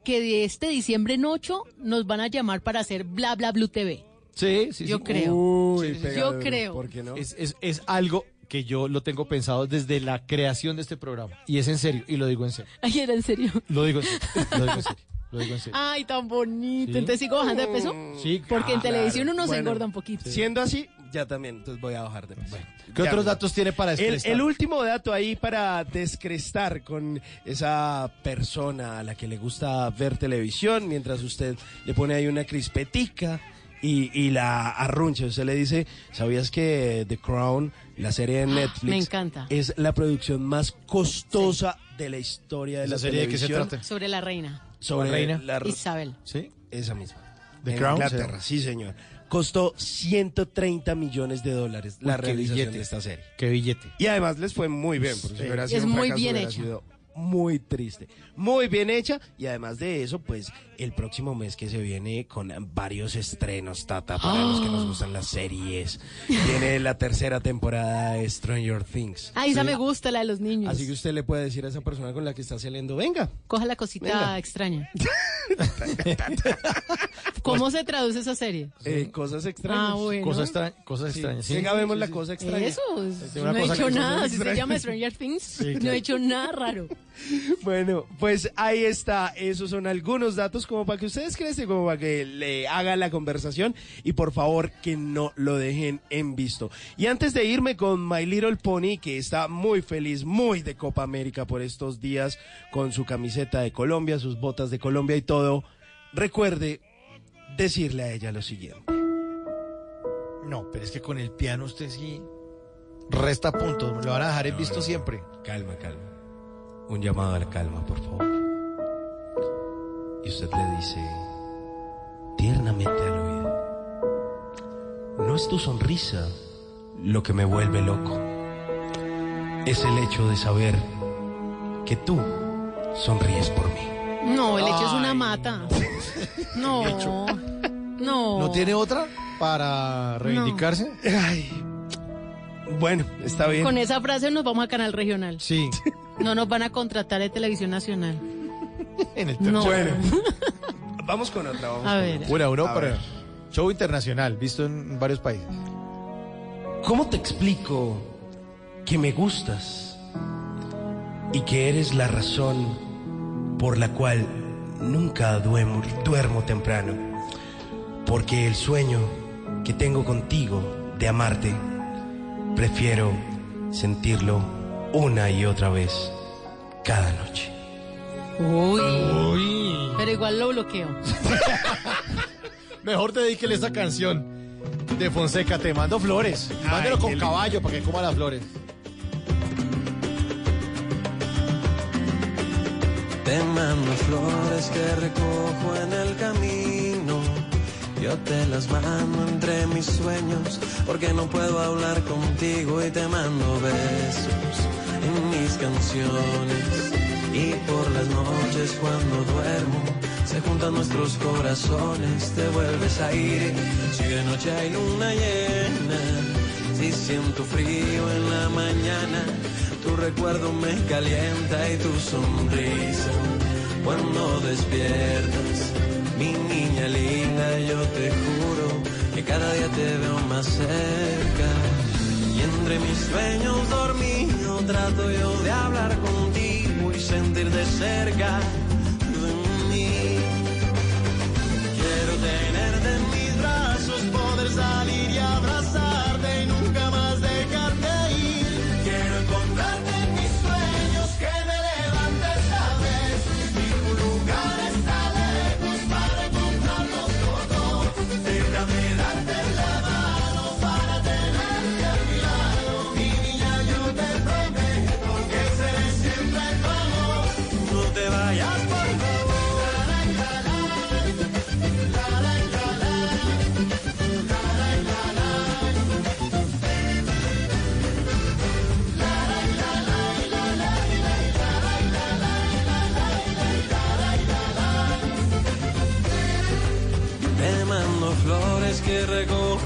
que de este diciembre en 8 nos van a llamar para hacer Bla Bla Blue TV. Sí, sí, Yo sí. creo. Uy, Sí, Yo creo. ¿Por qué no? Es, es, es algo que yo lo tengo pensado desde la creación de este programa. Y es en serio, y lo digo en serio. Ay, era en serio. Lo digo en serio. Lo digo en serio. Lo digo en serio. Ay, tan bonito. Sí. Entonces sigo bajando de peso. Sí, Porque en televisión uno se Bueno, engorda un poquito. Siendo así, ya también, entonces voy a bajar de peso. ¿Qué Ya otros no. datos tiene para El, expresar? el último dato ahí para descrestar con esa persona a la que le gusta ver televisión, mientras usted le pone ahí una crispetica y, y la arruncha. Usted le dice, ¿sabías que The Crown, la serie de Netflix, me encanta. es la producción más costosa de la historia de ¿Esa la serie de qué se televisión? trata? Sobre la reina. Sobre ¿La reina? la re- Isabel. ¿Sí? esa misma. The en Crown, Inglaterra, sí, señor. Costó 130 millones de dólares la Uy, realización billete. de esta serie. Qué billete. Y además les fue muy bien, porque Sí. si hubiera Es un muy fracaso, bien hecha. sido muy triste. Muy bien hecha y además de eso, pues el próximo mes que se viene con varios estrenos, Tata, para los que nos gustan las series. Viene la tercera temporada de Stranger Things. Ay, esa Sí. me gusta, la de los niños. Así que usted le puede decir a esa persona con la que está saliendo, venga. Coja la cosita Venga. extraña. ¿Cómo se traduce esa serie? Eh, cosas extrañas. Ah, bueno. Cosas, extra- cosas Sí. extrañas. Sí. Venga, vemos Sí, la sí. cosa extraña. Eso, es- una no he cosa hecho nada. Si se llama Stranger Things, no claro. he hecho nada raro. Bueno, pues ahí está. Esos son algunos datos como para que ustedes crecen, como para que le hagan la conversación y por favor que no lo dejen en visto. Y antes de irme con My Little Pony, que está muy feliz, muy de Copa América por estos días, con su camiseta de Colombia, sus botas de Colombia y todo, recuerde decirle a ella lo siguiente. No, pero es que con el piano usted sí resta puntos. Lo van a dejar en visto siempre. Calma, calma. Un llamado a la calma, por favor. Y usted le dice tiernamente al oído. No es tu sonrisa lo que me vuelve loco. Es el hecho de saber que tú sonríes por mí. No, el hecho es una mata. No. No. ¿No tiene otra para reivindicarse? Ay. Bueno, está bien. Con esa frase nos vamos a Canal Regional. Sí. No nos van a contratar de Televisión Nacional. En el No. Bueno, vamos con otra. Vamos A con ver. otra. Bueno, Europa, ver. show internacional, visto en varios países. ¿Cómo te explico que me gustas y que eres la razón por la cual nunca duermo, duermo temprano? Porque el sueño que tengo contigo de amarte, prefiero sentirlo una y otra vez cada noche. Uy. Pero igual lo bloqueo. Mejor dedíquele esta canción de Fonseca, te mando flores. Mándelo con lindo. caballo para que coma las flores. Te mando flores que recojo en el camino. Yo te las mando entre mis sueños porque no puedo hablar contigo y te mando besos en mis canciones. Y por las noches cuando duermo se juntan nuestros corazones, te vuelves a ir. Si de noche hay luna llena, si siento frío en la mañana, tu recuerdo me calienta y tu sonrisa. Cuando despiertas, mi niña linda, yo te juro que cada día te veo más cerca. Y entre mis sueños dormido trato yo de hablar contigo sentir de cerca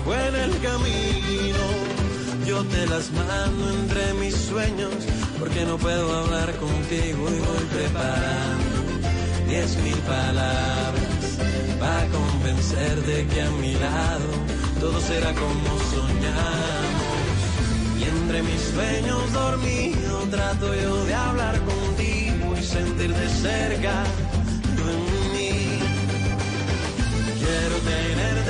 recojo en el camino. Yo te las mando entre mis sueños porque no puedo hablar contigo y voy preparando diez mil palabras para convencerte que a mi lado todo será como soñamos. Y entre mis sueños dormido trato yo de hablar contigo y sentir de cerca tú en mí. Quiero tenerte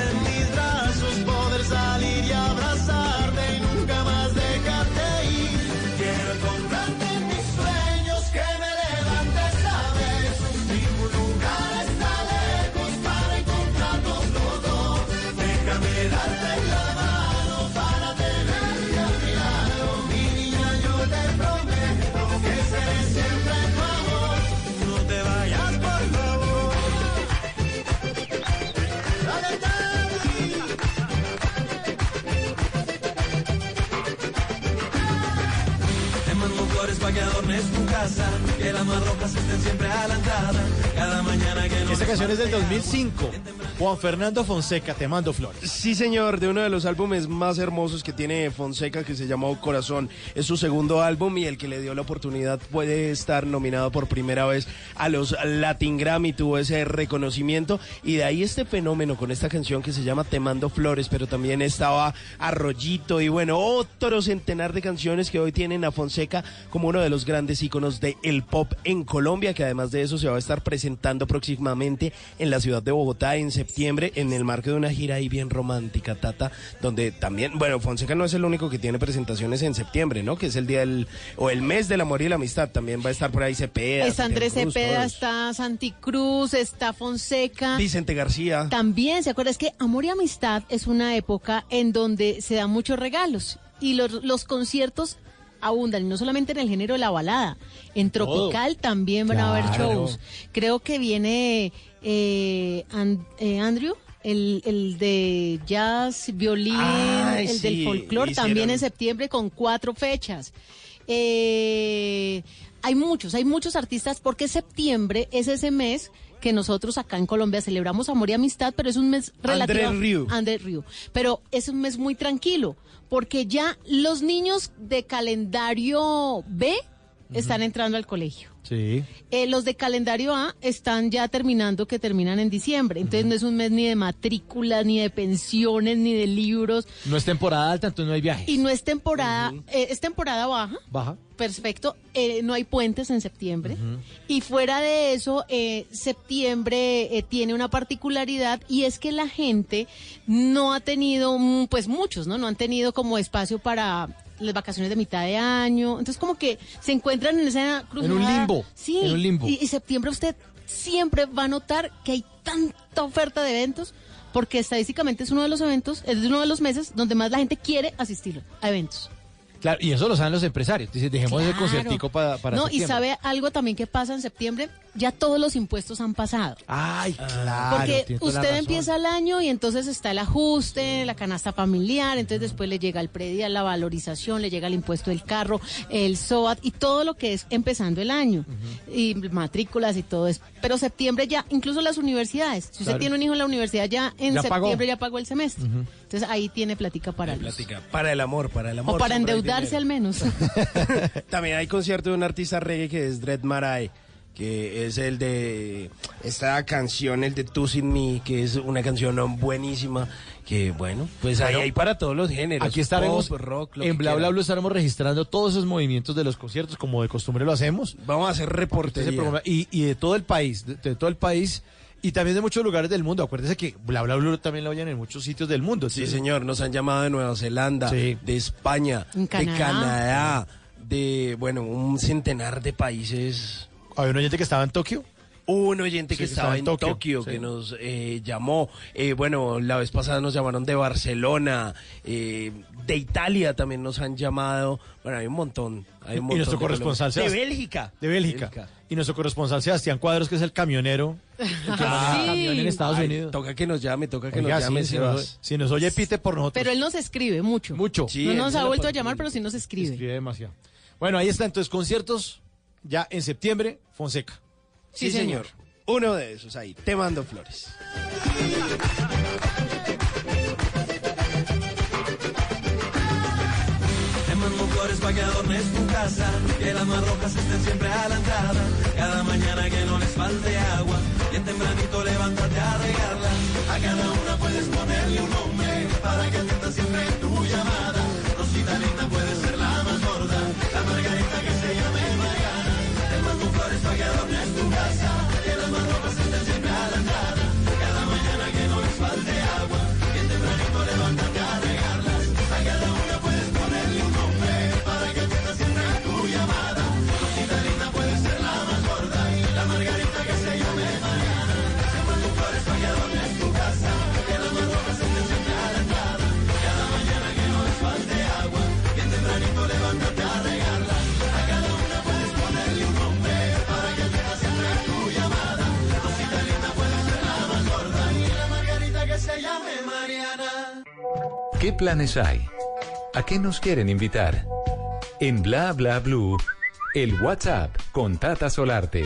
casa, que las más rojas estén siempre a la entrada. Cada mañana que no Esta canción es del 2005. Juan Fernando Fonseca, te mando flores. Sí, señor, de uno de los álbumes más hermosos que tiene Fonseca, que se llamó Corazón. Es su segundo álbum y el que le dio la oportunidad puede estar nominado por primera vez a los Latin Grammy, tuvo ese reconocimiento y de ahí este fenómeno con esta canción que se llama Te mando flores, pero también estaba Arroyito y bueno, otro centenar de canciones que hoy tienen a Fonseca como uno de los grandes íconos del pop en Colombia, que además de eso se va a estar presentando próximamente en la ciudad de Bogotá en septiembre en el marco de una gira ahí bien romántica, Tata, donde también, bueno, Fonseca no es el único que tiene presentaciones en septiembre, ¿no? Que es el día del, o el mes del amor y la amistad, también va a estar por ahí Cepeda. Está Andrés Cruz, Cepeda, está Santi Cruz, está Fonseca. Vicente García. También, ¿se acuerda? Es que Amor y Amistad es una época en donde se dan muchos regalos y los, los conciertos abundan, y no solamente en el género de la balada, en Tropical también van a haber shows. Creo que viene eh, An- eh, Andrew. El, el de jazz, violín, Ay, el del folclore, también en septiembre con cuatro fechas. Eh, hay muchos, hay muchos artistas porque septiembre es ese mes que nosotros acá en Colombia celebramos amor y amistad, pero es un mes relativo. Andrés Rieu. Andrés Rieu. Pero es un mes muy tranquilo porque ya los niños de calendario B están entrando al colegio. Sí. Eh, los de calendario A están ya terminando, que terminan en diciembre. Entonces no es un mes ni de matrículas, ni de pensiones, ni de libros. No es temporada alta, entonces no hay viajes. Y no es temporada, eh, es temporada baja. Baja. Perfecto. Eh, no hay puentes en septiembre. Y fuera de eso, eh, septiembre eh, tiene una particularidad y es que la gente no ha tenido, mm, pues muchos, ¿no? No han tenido como espacio para las vacaciones de mitad de año. Entonces como que se encuentran en esa cruzada. un limbo, Sí. en un limbo. Y, y septiembre usted siempre va a notar que hay tanta oferta de eventos porque estadísticamente es uno de los eventos, es uno de los meses donde más la gente quiere asistir a eventos. Claro, y eso lo saben los empresarios. Dicen, dejemos ese Claro. conciertico para, para no, y sabe algo también que pasa en septiembre, ya todos los impuestos han pasado. Ay, claro. Porque usted empieza el año y entonces está el ajuste, la canasta familiar, entonces después le llega el predial, la valorización, le llega el impuesto del carro, el SOAT y todo lo que es empezando el año. Y matrículas y todo eso. Pero septiembre ya, incluso las universidades. Si usted tiene un hijo en la universidad ya en Ya pagó. septiembre ya pagó el semestre. Entonces ahí tiene platica para los- Plática. Para el amor, para el amor. O para endeudarse al menos. También hay concierto de un artista reggae que es Dread Marai, que es el de esta canción, el de Tú Sin Me, que es una canción buenísima, que bueno, pues ahí hay para todos los géneros. Aquí estaremos pop, rock, lo en Bla Bla. Bla estaremos registrando todos esos movimientos de los conciertos como de costumbre lo hacemos. Vamos a hacer programa- y, y de todo el país, de, de todo el país y también de muchos lugares del mundo. Acuérdese que Bla Bla Bla también lo oyen en muchos sitios del mundo. Sí, señor, nos han llamado de Nueva Zelanda, de España, de. Canadá, de, bueno, un centenar de países. ¿Hay un oyente que estaba en Tokio? Un oyente Sí, que estaba estaba en Tokio, que nos eh, llamó. Eh, bueno, la vez pasada nos llamaron de Barcelona, eh, de Italia también nos han llamado. Bueno, hay un montón. Hay un Y nuestro montón de corresponsal. De Bélgica. De Bélgica. Y nuestro corresponsal Sebastián Cuadros, que es el camionero. Maneja Sí. camión en Estados Ay, Unidos. Toca que nos llame, toca que Oiga, nos sí, llame. si, nos, si nos oye, pite por nosotros. Pero él nos escribe mucho. Mucho. no nos ha vuelto a llamar, pero sí nos escribe. Escribe demasiado. Bueno, ahí está. Entonces, conciertos ya en septiembre, Fonseca. Sí, sí señor. señor. Uno de esos ahí. Te mando flores. flores para que adornes tu casa, que las más rojas estén siempre a la entrada, cada mañana que no les falte agua, bien tempranito levántate a regarla, a cada una puedes ponerle un nombre, para que atienda siempre tu planes hay? ¿A qué nos quieren invitar? En Bla Bla Blue, el WhatsApp con Tata Solarte.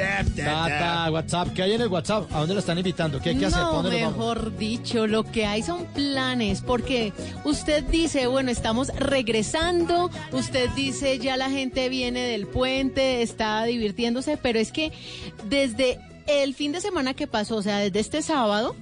WhatsApp, Tata, WhatsApp. ¿Qué hay en el WhatsApp? ¿A dónde lo están invitando? ¿Qué hay que hacer? ¿Para No, dónde nos vamos? mejor dicho, lo que hay son planes, porque usted dice, bueno, estamos regresando, usted dice, ya la gente viene del puente, está divirtiéndose, pero es que desde el fin de semana que pasó, o sea, desde este sábado,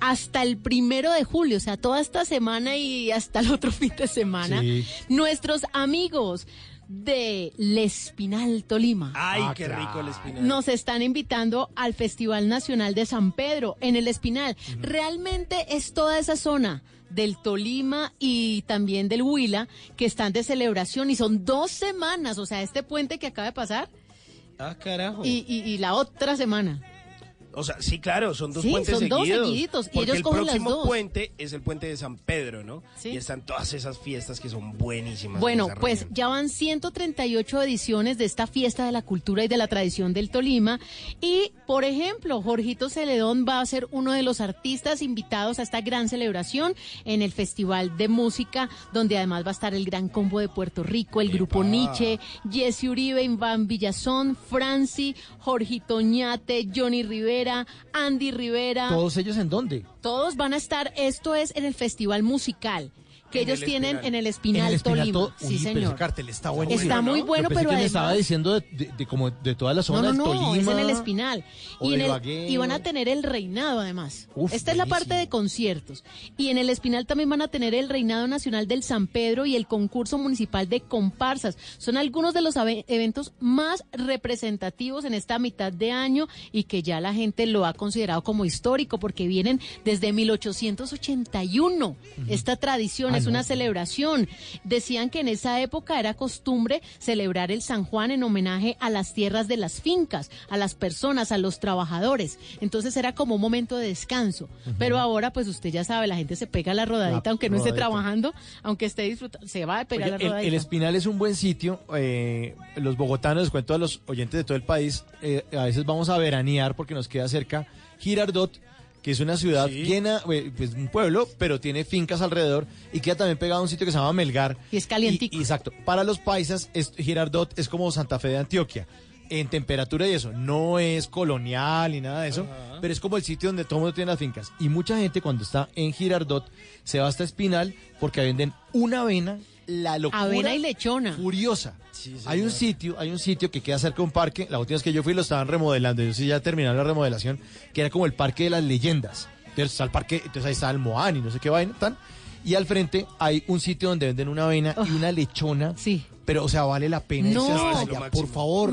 hasta el primero de julio, o sea, toda esta semana y hasta el otro fin de semana, Sí. nuestros amigos de L'Espinal Tolima. Ay, qué rico el espinal. Nos están invitando al Festival Nacional de San Pedro en el Espinal. Realmente es toda esa zona del Tolima y también del Huila que están de celebración y son dos semanas, o sea, este puente que acaba de pasar Ah, carajo. y, y- y la otra semana. O sea, sí, claro, son dos Sí, puentes son dos seguidos. seguiditos, y porque ellos el cogen las próximo dos. puente es el puente de San Pedro, ¿no? Sí. Y están todas esas fiestas que son buenísimas. en Bueno, pues ya van 138 ediciones de esta fiesta de la cultura y de la tradición del Tolima. Y, por ejemplo, Jorgito Celedón va a ser uno de los artistas invitados a esta gran celebración en el Festival de Música, donde además va a estar el Gran Combo de Puerto Rico, el Grupo Nietzsche, Jesse Uribe, Iván Villazón, Franci, Jorgito Ñate, Johnny Rivera, Andy Rivera. ¿Todos ellos en dónde? Todos van a estar, esto es en el Festival Musical que ellos el tienen Espinal. en el Espinal, En el Espinal Tolima. sí, señor. cartel está buenísimo. Está muy bueno, pero además... estaba diciendo de, de- de como de toda la No, zona no, del no, Tolima. es en el Espinal. Y, en el- y van a tener el reinado además. Uf, Esta es la parte de conciertos. Y en el Espinal también van a tener el reinado nacional del San Pedro y el concurso municipal de comparsas. Son algunos de los eventos más representativos en esta mitad de año y que ya la gente lo ha considerado como histórico porque vienen desde 1881. Esta tradición es una celebración. Decían que en esa época era costumbre celebrar el San Juan en homenaje a las tierras de las fincas, a las personas, a los trabajadores. Entonces era como un momento de descanso. Pero ahora, pues usted ya sabe, la gente se pega la rodadita, La aunque no esté trabajando, aunque esté disfrutando, se va a pegar Oye, la el, rodadita. el Espinal es un buen sitio. eh, los bogotanos, les cuento a los oyentes de todo el país, eh, a veces vamos a veranear porque nos queda cerca Girardot, que es una ciudad llena, eh, pues un pueblo, pero tiene fincas alrededor y queda también pegado a un sitio que se llama Melgar. Y es calientico. Y- exacto. Para los paisas, es- Girardot es como Santa Fe de Antioquia. En temperatura y eso, no es colonial ni nada de eso, pero es como el sitio donde todo el mundo tiene las fincas. Y mucha gente cuando está en Girardot se va hasta Espinal porque venden una avena, la locura. Avena y lechona. Furiosa. hay un sitio, hay un sitio que queda cerca de un parque. La última vez que yo fui lo estaban remodelando. Yo sí ya terminaron la remodelación, que era como el parque de las leyendas. Entonces está el parque, entonces ahí está el Moán y no sé qué vaina, tan. Y al frente hay un sitio donde venden una avena y una lechona. Sí. Pero, o sea, vale la pena. irse No. hasta No, es allá, por favor.